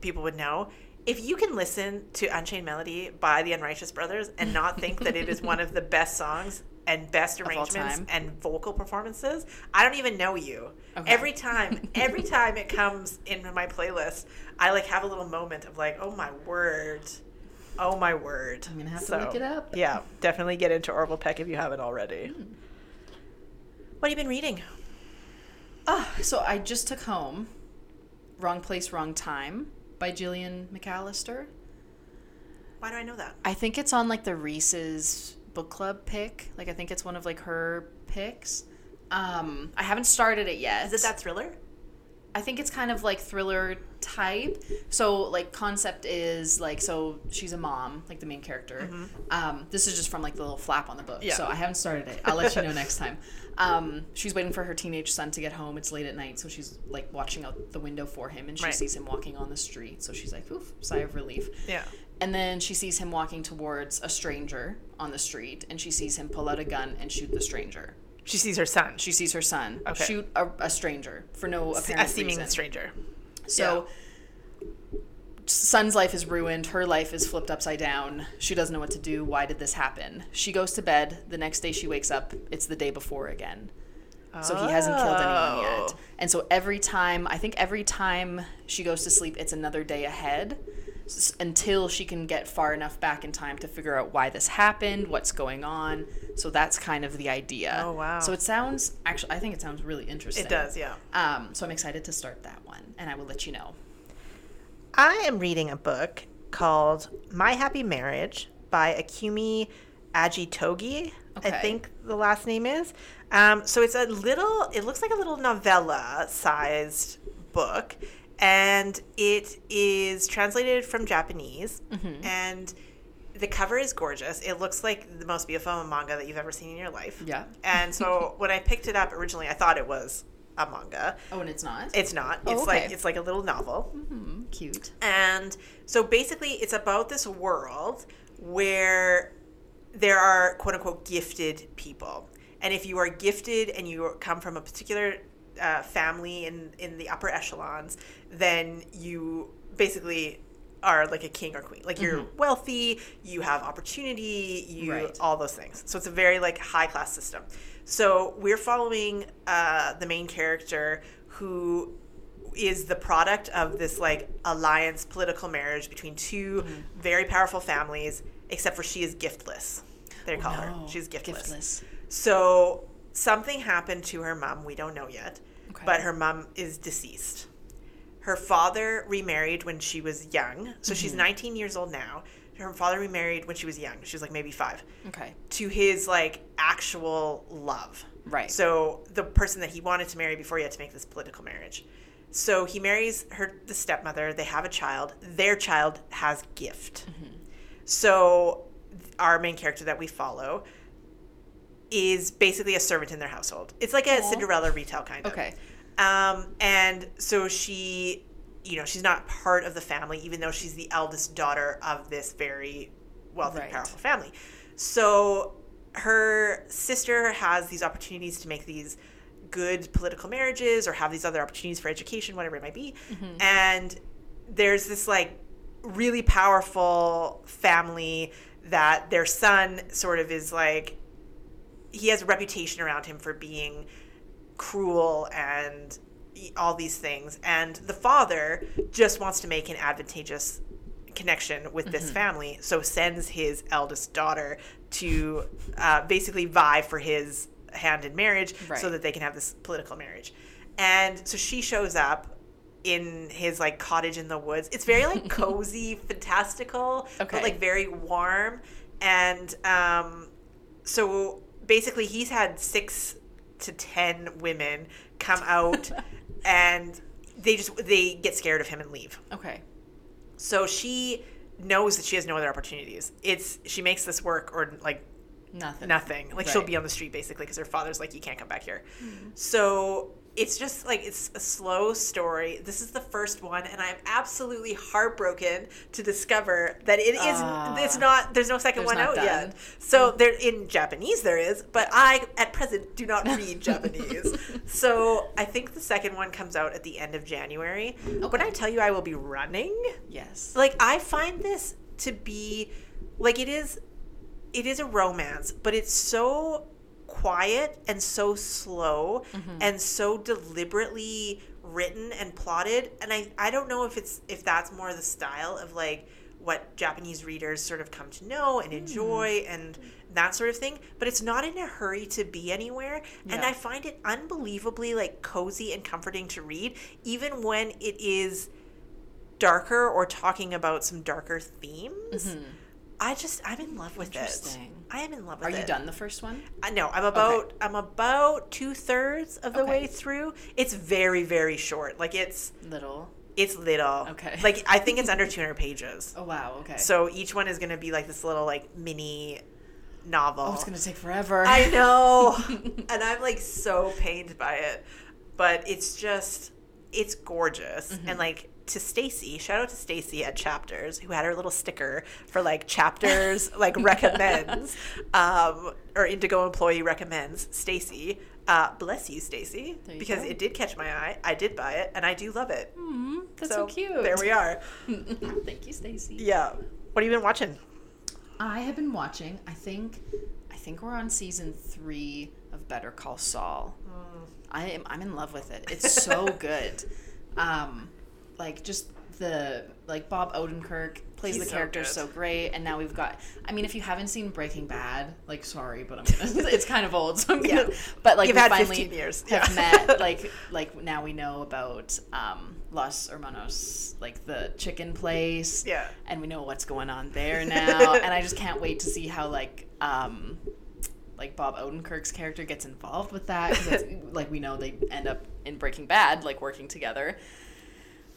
Speaker 2: people would know. If you can listen to Unchained Melody by the Unrighteous Brothers and not think that it is one of the best songs and best arrangements and vocal performances, I don't even know you.
Speaker 1: Okay.
Speaker 2: Every time, every time it comes into my playlist, I like have a little moment of like, oh my word. Oh my word.
Speaker 1: I'm gonna have to look it up.
Speaker 2: Yeah, definitely get into Orville Peck if you haven't already.
Speaker 1: Hmm.
Speaker 2: What have you been reading?
Speaker 1: Oh, so I just took home Wrong Place, Wrong Time by Gillian McAllister.
Speaker 2: Why do I know that?
Speaker 1: I think it's on like the Reese's book club pick. Like I think it's one of like her picks. Um, I haven't started it yet.
Speaker 2: Is it that thriller?
Speaker 1: I think it's kind of like thriller type. So like concept is like so she's a mom, like the main character. Um, this is just from like the little flap on the book.
Speaker 2: Mm-hmm. Yeah.
Speaker 1: So I haven't started it. I'll let you know next time. Um, she's waiting for her teenage son to get home. It's late at night, so she's like watching out the window for him, and she
Speaker 2: Right.
Speaker 1: sees him walking on the street. So she's like, "Oof!" Sigh of relief.
Speaker 2: Yeah.
Speaker 1: And then she sees him walking towards a stranger on the street, and she sees him pull out a gun and shoot the stranger.
Speaker 2: She sees her son.
Speaker 1: She sees her son
Speaker 2: Okay.
Speaker 1: shoot a, a stranger for no apparent reason.
Speaker 2: a seeming
Speaker 1: reason.
Speaker 2: stranger.
Speaker 1: So Son's life is ruined. Her life is flipped upside down. She doesn't know what to do. Why did this happen? She goes to bed. The next day she wakes up. It's the day before again. So he hasn't killed anyone oh. yet.
Speaker 2: Oh.
Speaker 1: And so every time, I think every time she goes to sleep, it's another day ahead until she can get far enough back in time to figure out why this happened, what's going on. So that's kind of the idea.
Speaker 2: Oh, wow.
Speaker 1: So it sounds actually I think it sounds really interesting.
Speaker 2: It does, yeah.
Speaker 1: Um, so I'm excited to start that one and I will let you know.
Speaker 2: I am reading a book called My Happy Marriage by Akumi Agitogi. I think the last name is. Um, so it's a little, it looks like a little novella sized book. And it is translated from Japanese. And the cover is gorgeous. It looks like the most beautiful manga that you've ever seen in your life.
Speaker 1: Yeah.
Speaker 2: And so when I picked it up originally, I thought it was a manga.
Speaker 1: Oh, and it's not?
Speaker 2: It's not.
Speaker 1: Oh,
Speaker 2: It's like it's like a little novel.
Speaker 1: Mm, cute.
Speaker 2: And so basically, it's about this world where there are quote unquote gifted people. And if you are gifted and you come from a particular uh, family in, in the upper echelons, then you basically are like a king or queen. Like you're wealthy, you have opportunity, you
Speaker 1: Right.
Speaker 2: all those things. So it's a very like high class system. So we're following uh, the main character who is the product of this like alliance political marriage between 2 very powerful families except for she is giftless they call
Speaker 1: No,
Speaker 2: her she's giftless.
Speaker 1: giftless.
Speaker 2: so something happened to her mom we don't know yet
Speaker 1: Okay.
Speaker 2: but her mom is deceased her father remarried when she was young so she's mm-hmm. 19 years old now her father remarried when she was young she was like maybe five
Speaker 1: Okay.
Speaker 2: to his like actual love.
Speaker 1: Right.
Speaker 2: So the person that he wanted to marry before he had to make this political marriage. So he marries her the stepmother, they have a child. Their child has gift. Mm-hmm. So our main character that we follow is basically a servant in their household. It's like a
Speaker 1: Aw.
Speaker 2: Cinderella retail kind of.
Speaker 1: Okay.
Speaker 2: Um, and so she, you know, she's not part of the family, even though she's the eldest daughter of this very wealthy,
Speaker 1: Right.
Speaker 2: powerful family. So her sister has these opportunities to make these good political marriages or have these other opportunities for education, whatever it might be. And there's this like really powerful family that their son sort of is like he has a reputation around him for being cruel and all these things. And the father just wants to make an advantageous connection with this family so sends his eldest daughter to uh, basically vie for his hand in marriage so that they can have this political marriage. And so she shows up in his like cottage in the woods. It's very like cozy fantastical
Speaker 1: Okay.
Speaker 2: but like very warm. And um so basically he's had six to ten women come out and they just they get scared of him and leave.
Speaker 1: Okay.
Speaker 2: so she knows that she has no other opportunities. It's she makes this work or like
Speaker 1: Nothing.
Speaker 2: nothing. Like she'll be on the street basically because her father's like you can't come back here. Mm-hmm. So it's just like it's a slow story this is the first one and i'm absolutely heartbroken to discover that it is
Speaker 1: Ah.
Speaker 2: it's not there's no second one out
Speaker 1: done.
Speaker 2: yet so there in japanese there is but i at present do not read japanese so i think the second one comes out at the end of january when i tell you i will be running
Speaker 1: Yes.
Speaker 2: like i find this to be like it is it is a romance but it's so quiet and so slow mm-hmm. and so deliberately written and plotted and I, I don't know if it's if that's more the style of like what japanese readers sort of come to know and hmm. enjoy and that sort of thing but it's not in a hurry to be anywhere and
Speaker 1: Yeah.
Speaker 2: i find it unbelievably like cozy and comforting to read even when it is darker or talking about some darker themes. Mm-hmm. I just I'm in love with it.
Speaker 1: Interesting.
Speaker 2: I am in love with
Speaker 1: Are
Speaker 2: it.
Speaker 1: you done the first one?
Speaker 2: I know. I'm about I'm about two thirds of the
Speaker 1: Okay.
Speaker 2: way through. It's very very short. Like it's
Speaker 1: Little.
Speaker 2: it's little.
Speaker 1: Okay.
Speaker 2: Like I think it's under 200 pages.
Speaker 1: Oh wow. Okay.
Speaker 2: So each one is going to be like this little like mini novel.
Speaker 1: oh, it's gonna take forever.
Speaker 2: I know. and I'm like so pained by it. But it's just it's gorgeous.
Speaker 1: Mm-hmm.
Speaker 2: And like to Stacy, shout out to Stacy at Chapters, who had her little sticker for like Chapters like recommends, um, or Indigo employee recommends Stacy. Uh, bless you, Stacy, because
Speaker 1: go.
Speaker 2: it did catch my eye. I did buy it, and I do love it.
Speaker 1: Mm, that's so, cute.
Speaker 2: There we are.
Speaker 1: Thank you, Stacy.
Speaker 2: Yeah. What have you been watching?
Speaker 1: I have been watching. I think, I think we're on season three of Better Call Saul. I am. I'm in love with it. It's so good. Um, like just the like Bob Odenkirk plays
Speaker 2: He's
Speaker 1: the character
Speaker 2: good.
Speaker 1: so great, and now we've got. I mean, if you haven't seen Breaking Bad, like sorry, but I'm gonna. it's kind of old, so I'm gonna.
Speaker 2: Yeah.
Speaker 1: But like
Speaker 2: You've
Speaker 1: we
Speaker 2: had
Speaker 1: finally
Speaker 2: 15 years.
Speaker 1: have
Speaker 2: Yeah.
Speaker 1: met. Like like now we know about um, Los Hermanos, like the chicken place
Speaker 2: Yeah.
Speaker 1: and we know what's going on there now and i just can't wait to see how like um like bob odenkirk's character gets involved with that like we know they end up in breaking bad like working together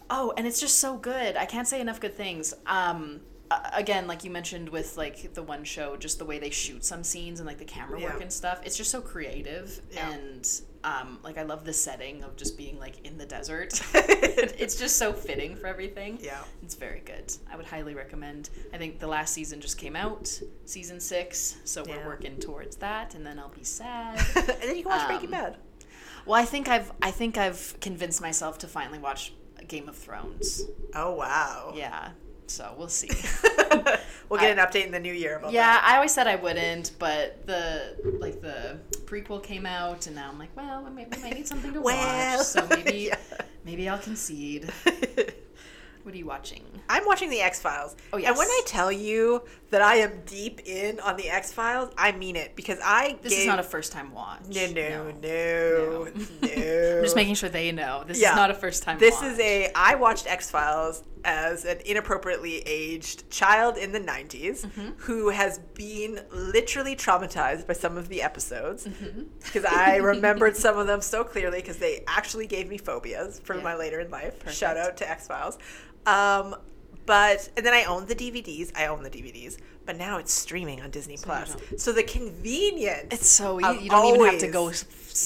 Speaker 1: oh and it's just so good i can't say enough good things um again like you mentioned with like the one show just the way they shoot some scenes and like the camera work
Speaker 2: Yeah.
Speaker 1: and stuff it's just so creative
Speaker 2: Yeah.
Speaker 1: and um like i love the setting of just being like in the desert it's just so fitting for everything
Speaker 2: Yeah.
Speaker 1: it's very good. I would highly recommend. I think the last season just came out, season six, so we're working towards that, and then I'll be sad.
Speaker 2: and then you can watch Breaking
Speaker 1: Um,
Speaker 2: Bad.
Speaker 1: well, I think I've I think I've convinced myself to finally watch Game of Thrones.
Speaker 2: Oh wow.
Speaker 1: Yeah, so we'll see.
Speaker 2: we'll get an update in the new year about
Speaker 1: yeah,
Speaker 2: that.
Speaker 1: I always said I wouldn't, but the like the prequel came out, and now I'm like, well, maybe I need something to
Speaker 2: Well,
Speaker 1: watch, so maybe
Speaker 2: yeah.
Speaker 1: maybe I'll concede. What are you watching?
Speaker 2: I'm watching the X Files.
Speaker 1: Oh,
Speaker 2: And when. I tell you that I am deep in on the X Files, I mean it because I
Speaker 1: This
Speaker 2: gave...
Speaker 1: is not a first time watch.
Speaker 2: no no no
Speaker 1: No.
Speaker 2: no.
Speaker 1: I'm just making sure they know. This
Speaker 2: Yeah.
Speaker 1: is not a first time
Speaker 2: This
Speaker 1: watch.
Speaker 2: is a. I watched X Files as an inappropriately aged child in the 90s
Speaker 1: Mm-hmm.
Speaker 2: who has been literally traumatized by some of the episodes
Speaker 1: Mm-hmm.
Speaker 2: because I remembered some of them so clearly because they actually gave me phobias for
Speaker 1: Yeah.
Speaker 2: my later in life.
Speaker 1: Perfect.
Speaker 2: Shout out to X Files. Um, but and then I own the DVDs. I own the DVDs, but now it's streaming on Disney Plus. So the convenience.
Speaker 1: It's so easy. You don't even have to go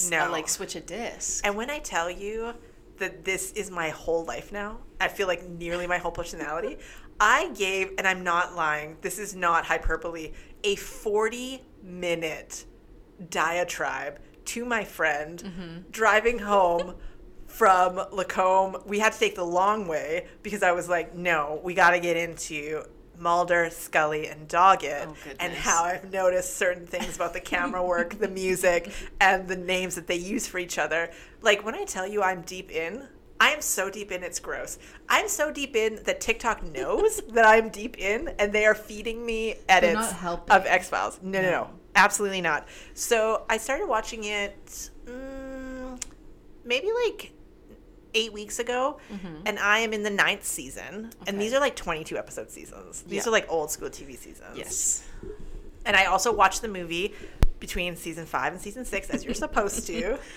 Speaker 2: No.
Speaker 1: uh, like switch a disc.
Speaker 2: And when I tell you that this is my whole life now, I feel like nearly my whole personality. I gave, and I'm not lying, this is not hyperbole, a 40 minute diatribe to my friend driving home from Lacombe. We had to take the long way because I was like, no, we got to get into Mulder, Scully, and Doggett,
Speaker 1: Oh,
Speaker 2: and how I've noticed certain things about the camera work, the music, and the names that they use for each other. Like when I tell you I'm deep in, I am so deep in, it's gross. I'm so deep in that TikTok knows that I'm deep in, and they are feeding me edits of X Files. No, no, no, absolutely not. So I started watching it mm, maybe like eight weeks ago, and I am in the ninth season. And
Speaker 1: Mm-hmm.
Speaker 2: These are like 22 episode seasons. These
Speaker 1: Yeah.
Speaker 2: are like old school TV seasons.
Speaker 1: yes.
Speaker 2: And I also watched the movie between season five and season six, as you're supposed to.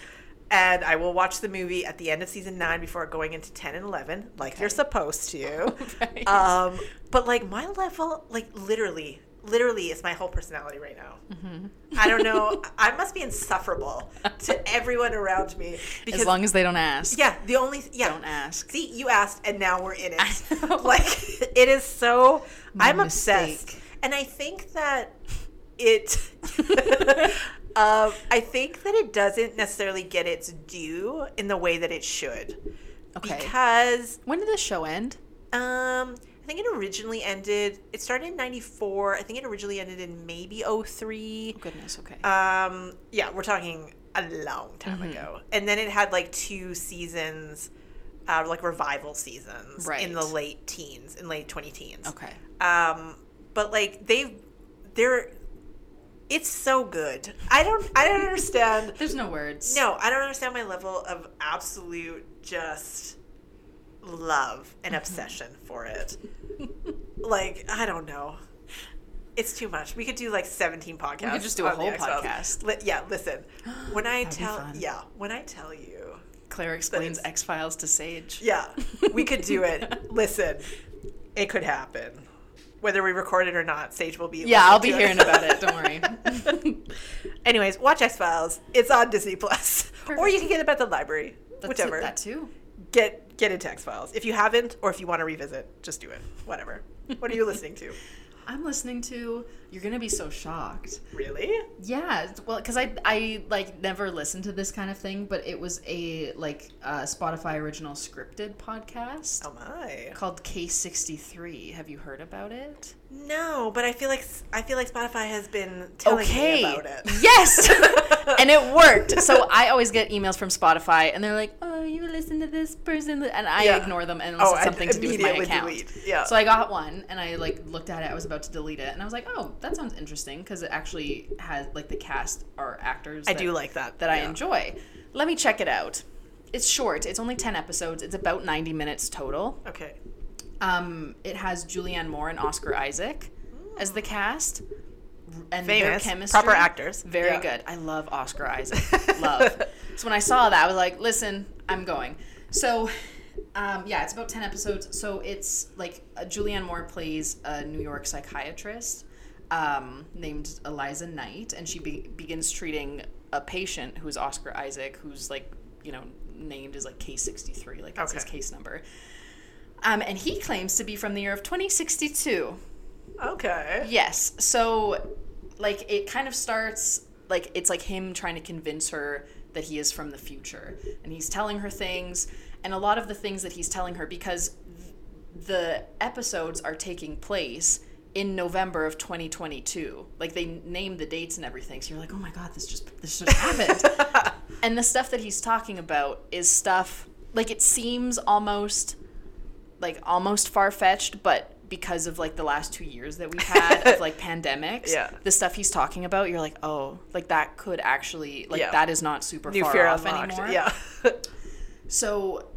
Speaker 2: And I will watch the movie at the end of season nine before going into 10 and 11, like you're supposed to.
Speaker 1: Right.
Speaker 2: Um, but like my level, like literally, literally is my whole personality right now.
Speaker 1: Mm-hmm.
Speaker 2: I don't know. I must be insufferable to everyone around me. Because,
Speaker 1: as long as they don't ask.
Speaker 2: yeah, the only, yeah.
Speaker 1: Don't ask.
Speaker 2: See, you asked, and now we're in it. Like it is so.
Speaker 1: My
Speaker 2: I'm obsessed, and I think that it. um, I think that it doesn't necessarily get its due in the way that it should,
Speaker 1: Okay.
Speaker 2: because
Speaker 1: when did the show end?
Speaker 2: um, I think it originally ended. It started in '94. I think it originally ended in maybe '03.
Speaker 1: Oh, goodness. Okay.
Speaker 2: Um, yeah, we're talking a long time
Speaker 1: Mm-hmm.
Speaker 2: ago. And then it had like two seasons, uh, like revival seasons in the late teens, in late 20 teens.
Speaker 1: okay.
Speaker 2: Um, but like they've, they're, it's so good. I don't, I don't understand.
Speaker 1: There's no words.
Speaker 2: No, I don't understand my level of absolute just love and obsession for it. like, I don't know. It's too much. We could do like 17 podcasts.
Speaker 1: just do a whole podcast.
Speaker 2: Li- yeah, listen. When I tell yeah, when I tell you.
Speaker 1: Claire explains X Files to Sage.
Speaker 2: Yeah, we could do it. listen. It could happen. Whether we record it or not, Sage will be
Speaker 1: Yeah, I'll be hearing about it. Don't worry.
Speaker 2: Anyways, watch X Files. It's on Disney Plus. Or you can get it at the library.
Speaker 1: That's
Speaker 2: Whichever.
Speaker 1: It, that too.
Speaker 2: Get get into X Files. If you haven't, or if you want to revisit, just do it. Whatever. What are you listening to?
Speaker 1: I'm listening to. You're gonna be so shocked.
Speaker 2: Really?
Speaker 1: Yeah, well, because I I like never listened to this kind of thing, but it was a like uh, Spotify original scripted podcast
Speaker 2: Oh my.
Speaker 1: called K63. Have you heard about it?
Speaker 2: No, but I feel like I feel like Spotify has been telling me about it.
Speaker 1: Yes, and it worked. So I always get emails from Spotify, and they're like, "Oh, you listen to this person," and I
Speaker 2: Yeah.
Speaker 1: ignore them unless
Speaker 2: Oh,
Speaker 1: it's
Speaker 2: I
Speaker 1: something to do with my account.
Speaker 2: delete. Yeah.
Speaker 1: So I got one, and I like looked at it. I was about to delete it, and I was like, "Oh, that sounds interesting," because it actually has like the cast are actors.
Speaker 2: I
Speaker 1: that-
Speaker 2: do like that.
Speaker 1: that I enjoy. Let me check it out. It's short. It's only ten episodes. It's about ninety minutes total.
Speaker 2: Okay.
Speaker 1: Um, it has Julianne Moore and Oscar Isaac as the cast, and their
Speaker 2: Famous,
Speaker 1: chemistry.
Speaker 2: proper actors.
Speaker 1: Very
Speaker 2: Yeah.
Speaker 1: good. I love Oscar Isaac. love. So when I saw that, I was like, "Listen, I'm going." So, um, yeah, it's about ten episodes. So it's like uh, Julianne Moore plays a New York psychiatrist um, named Eliza Knight, and she be- begins treating a patient who's Oscar Isaac, who's like you know named as like Case sixty three, like that's his case number. Um, and he claims to be from the year of 2062.
Speaker 2: Okay.
Speaker 1: Yes. So, like, it kind of starts like it's like him trying to convince her that he is from the future, and he's telling her things, and a lot of the things that he's telling her because th- the episodes are taking place in November of 2022. Like they name the dates and everything, so you're like, oh my god, this just this just happened. and the stuff that he's talking about is stuff like it seems almost like almost far fetched, but because of like the last two years that we've had of like pandemics,
Speaker 2: Yeah.
Speaker 1: the stuff he's talking about, you're like, oh, like that could actually like
Speaker 2: Yeah.
Speaker 1: that is not super
Speaker 2: New
Speaker 1: far
Speaker 2: Fear
Speaker 1: off
Speaker 2: Unlocked.
Speaker 1: anymore.
Speaker 2: Yeah.
Speaker 1: So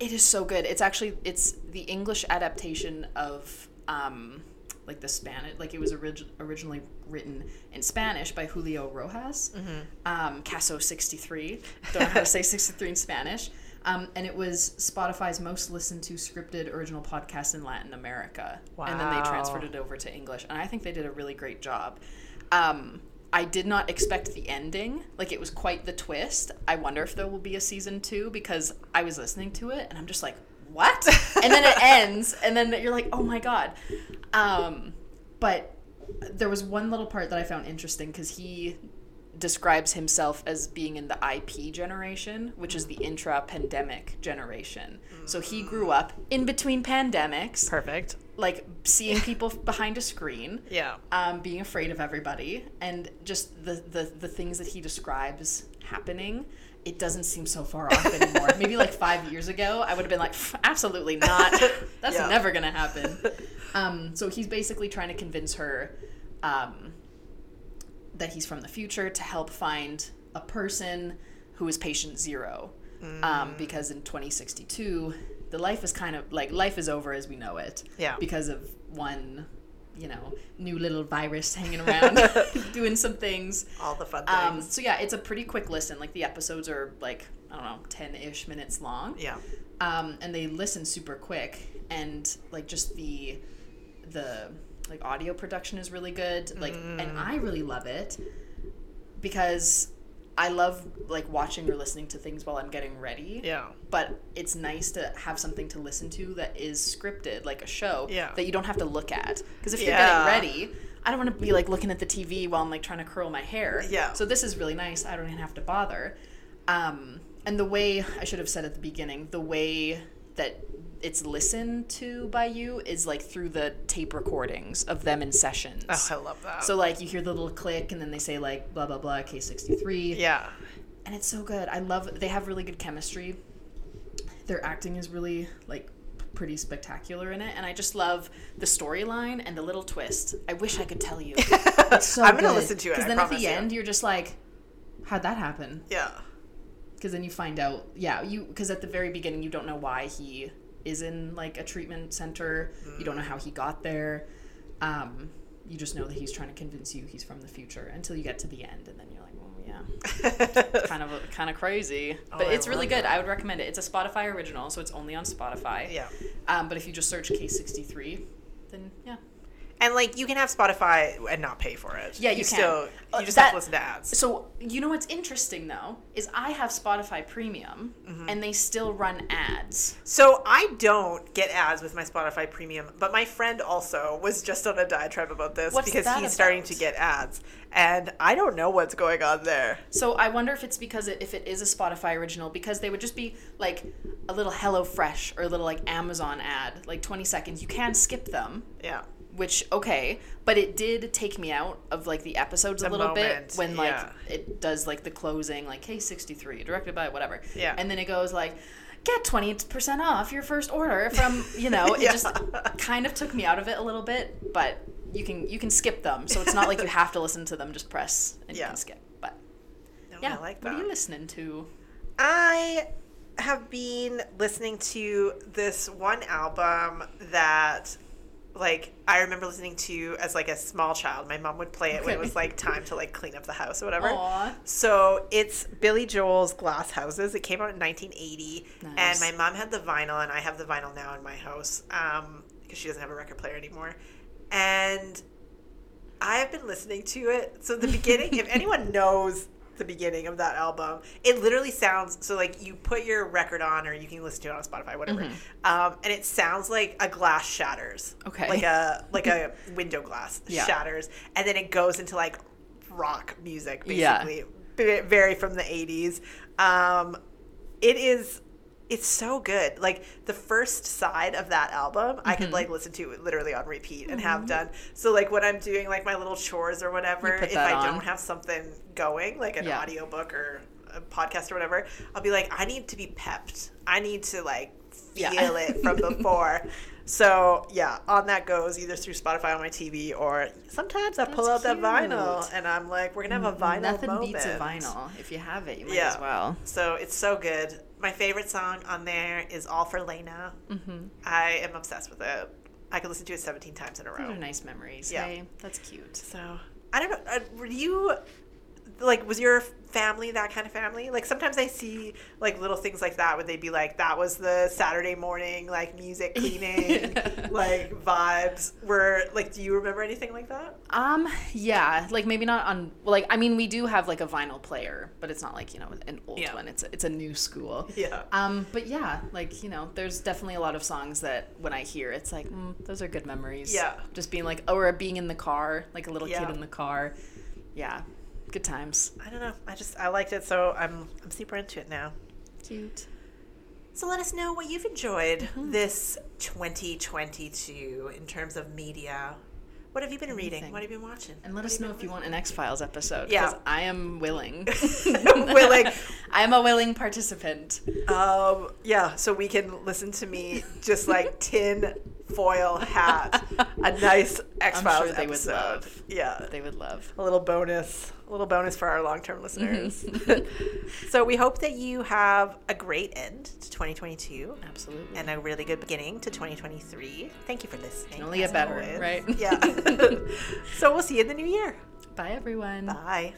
Speaker 1: it is so good. It's actually it's the English adaptation of um like the Spanish like it was orig- originally written in Spanish by Julio Rojas.
Speaker 2: Mm-hmm.
Speaker 1: Um Caso 63. Don't know how to say 63 in Spanish. Um, and it was Spotify's most listened to scripted original podcast in Latin America. And then they transferred it over to English. And I think they did a really great job. Um, I did not expect the ending. Like it was quite the twist. I wonder if there will be a season two because I was listening to it and I'm just like, what? and then it ends, and then you're like, oh my god. Um, but there was one little part that I found interesting because he describes himself as being in the IP generation, which is the intra-pandemic generation. So he grew up in between pandemics,
Speaker 2: Perfect.
Speaker 1: like seeing people behind a screen
Speaker 2: Yeah.
Speaker 1: um, being afraid of everybody and just the, the the things that he describes happening it doesn't seem so far off anymore maybe like five years ago i would have been like absolutely not that's
Speaker 2: Yeah.
Speaker 1: never gonna happen um, so he's basically trying to convince her um, that he's from the future to help find a person who is patient zero. Um, because in 2062 the life is kind of like life is over as we know it.
Speaker 2: Yeah.
Speaker 1: because of one you know new little virus hanging around doing some things.
Speaker 2: All the fun
Speaker 1: um,
Speaker 2: things.
Speaker 1: so yeah it's a pretty quick listen. Like the episodes are like i don't know 10-ish minutes long.
Speaker 2: Yeah.
Speaker 1: um, and they listen super quick. And like just the the like audio production is really good like
Speaker 2: Mm.
Speaker 1: and i really love it because i love like watching or listening to things while i'm getting ready
Speaker 2: Yeah.
Speaker 1: but it's nice to have something to listen to that is scripted like a show
Speaker 2: Yeah.
Speaker 1: that you don't have to look at because if you're getting ready i don't want to be like looking at the tv while i'm like trying to curl my hair
Speaker 2: Yeah.
Speaker 1: so this is really nice i don't even have to bother um, and the way i should have said at the beginning the way that it's listened to by you is like through the tape recordings of them in sessions
Speaker 2: Oh, I love that.
Speaker 1: so like you hear the little click and then they say like blah blah blah Case 63
Speaker 2: yeah.
Speaker 1: and it's so good. I love they have really good chemistry. Their acting is really like pretty spectacular in it, and I just love the storyline and the little twist. I wish I could tell you. So
Speaker 2: I'm gonna
Speaker 1: good.
Speaker 2: listen to it,
Speaker 1: Because then at the
Speaker 2: you.
Speaker 1: end, you're just like, how'd that happen?
Speaker 2: Yeah.
Speaker 1: Because then you find out, yeah, you because at the very beginning you don't know why he is in like a treatment center. You don't know how he got there. Um, you just know that he's trying to convince you he's from the future until you get to the end, and then you're like, well, yeah kind of kind of crazy, but
Speaker 2: Oh, I
Speaker 1: it's really
Speaker 2: love
Speaker 1: good. I would recommend it. It's a Spotify original, so it's only on Spotify.
Speaker 2: yeah.
Speaker 1: Um, but if you just search Case 63, then yeah.
Speaker 2: And like you can have Spotify and not pay for it.
Speaker 1: Yeah, you can.
Speaker 2: still
Speaker 1: Uh,
Speaker 2: you just
Speaker 1: that-
Speaker 2: have to listen to ads.
Speaker 1: So you know what's interesting though is I have Spotify Premium,
Speaker 2: Mm-hmm.
Speaker 1: and they still run ads.
Speaker 2: So I don't get ads with my Spotify Premium, but my friend also was just on a diatribe about this
Speaker 1: What's
Speaker 2: because he's starting to get ads, and I don't know what's going on there.
Speaker 1: So I wonder if it's because it, if it is a Spotify original, because they would just be like a little Hello Fresh or a little like Amazon ad, like twenty seconds. You can skip them,
Speaker 2: Yeah.
Speaker 1: Which okay, but it did take me out of like the episodes a little
Speaker 2: moment,
Speaker 1: bit when like
Speaker 2: yeah.
Speaker 1: it does like the closing, like hey sixty three, directed by whatever.
Speaker 2: Yeah.
Speaker 1: and then it goes like. Get twenty percent off your first order from you know. It
Speaker 2: Yeah.
Speaker 1: just kind of took me out of it a little bit, but you can you can skip them, so it's not like you have to listen to them. Just press and you
Speaker 2: Yeah.
Speaker 1: can skip. But
Speaker 2: No,
Speaker 1: yeah,
Speaker 2: I like
Speaker 1: what are you listening to?
Speaker 2: I have been listening to this one album that like I remember listening to as like a small child. My mom would play it when it was like time to like clean up the house or whatever.
Speaker 1: Aw.
Speaker 2: So it's Billy Joel's Glass Houses. It came out in 1980,
Speaker 1: Nice.
Speaker 2: and my mom had the vinyl, and I have the vinyl now in my house um, because she doesn't have a record player anymore. And I have been listening to it. So the beginning, if anyone knows the beginning of that album, it literally sounds so like you put your record on, or you can listen to it on Spotify, whatever, um, and it sounds like a glass shatters,
Speaker 1: Okay.
Speaker 2: like a like a window glass
Speaker 1: Yeah.
Speaker 2: shatters, and then it goes into like rock music, basically, B- very from the '80s. Um, it is it's so good like the first side of that album i
Speaker 1: Mm-hmm.
Speaker 2: could like listen to it literally on repeat and have done so like when i'm doing like my little chores or whatever if i
Speaker 1: on.
Speaker 2: don't have something going like an
Speaker 1: Yeah.
Speaker 2: audiobook or a podcast or whatever i'll be like i need to be pepped i need to like feel
Speaker 1: Yeah.
Speaker 2: it from before so yeah on that goes either through spotify on my tv or sometimes i pull out
Speaker 1: That's
Speaker 2: that vinyl and i'm like we're gonna have a vinyl
Speaker 1: Nothing
Speaker 2: moment.
Speaker 1: beats a vinyl. If you have it, you might
Speaker 2: Yeah.
Speaker 1: as well.
Speaker 2: So it's so good. My favorite song on there is All for Leyna. Mm-hmm. I am obsessed with it. I could listen to it 17 times in a
Speaker 1: Those
Speaker 2: row.
Speaker 1: are nice memories.
Speaker 2: Yeah.
Speaker 1: Hey, that's cute.
Speaker 2: So I don't know. Uh, were you like was your family that kind of family? Like sometimes I see like little things like that where they'd be like that was the Saturday morning like music cleaning like vibes. Were like do you remember anything like that?
Speaker 1: Um, yeah, like maybe not on. Like I mean, we do have like a vinyl player, but it's not like you know an old
Speaker 2: Yeah.
Speaker 1: one. It's a, it's a new school.
Speaker 2: Yeah.
Speaker 1: Um, but yeah, like you know, there's definitely a lot of songs that when I hear, it's like mm, those are good memories.
Speaker 2: Yeah.
Speaker 1: Just being like, or being in the car, like a little
Speaker 2: Yeah.
Speaker 1: kid in the car. Yeah, good times.
Speaker 2: I don't know. I just I liked it so I'm I'm super into it now.
Speaker 1: Cute.
Speaker 2: So let us know what you've enjoyed this 2022 in terms of media. What have you been reading?
Speaker 1: Anything.
Speaker 2: What have you been watching?
Speaker 1: And let
Speaker 2: What
Speaker 1: us know if you want an X Files episode.
Speaker 2: Yeah.
Speaker 1: Because I am willing.
Speaker 2: Willing.
Speaker 1: I'm a willing participant.
Speaker 2: Um, yeah, so we can listen to me just like tin foil hat a nice X Files
Speaker 1: sure
Speaker 2: episode.
Speaker 1: love.
Speaker 2: Yeah,
Speaker 1: They would love.
Speaker 2: a little bonus, a little bonus for our long term listeners.
Speaker 1: Mm-hmm.
Speaker 2: so we hope that you have a great end to 2022
Speaker 1: Absolutely.
Speaker 2: and a really good beginning to 2023. Thank you for listening.
Speaker 1: only get better,
Speaker 2: always.
Speaker 1: right?
Speaker 2: Yeah. so we'll see you in the new year.
Speaker 1: Bye, everyone.
Speaker 2: Bye.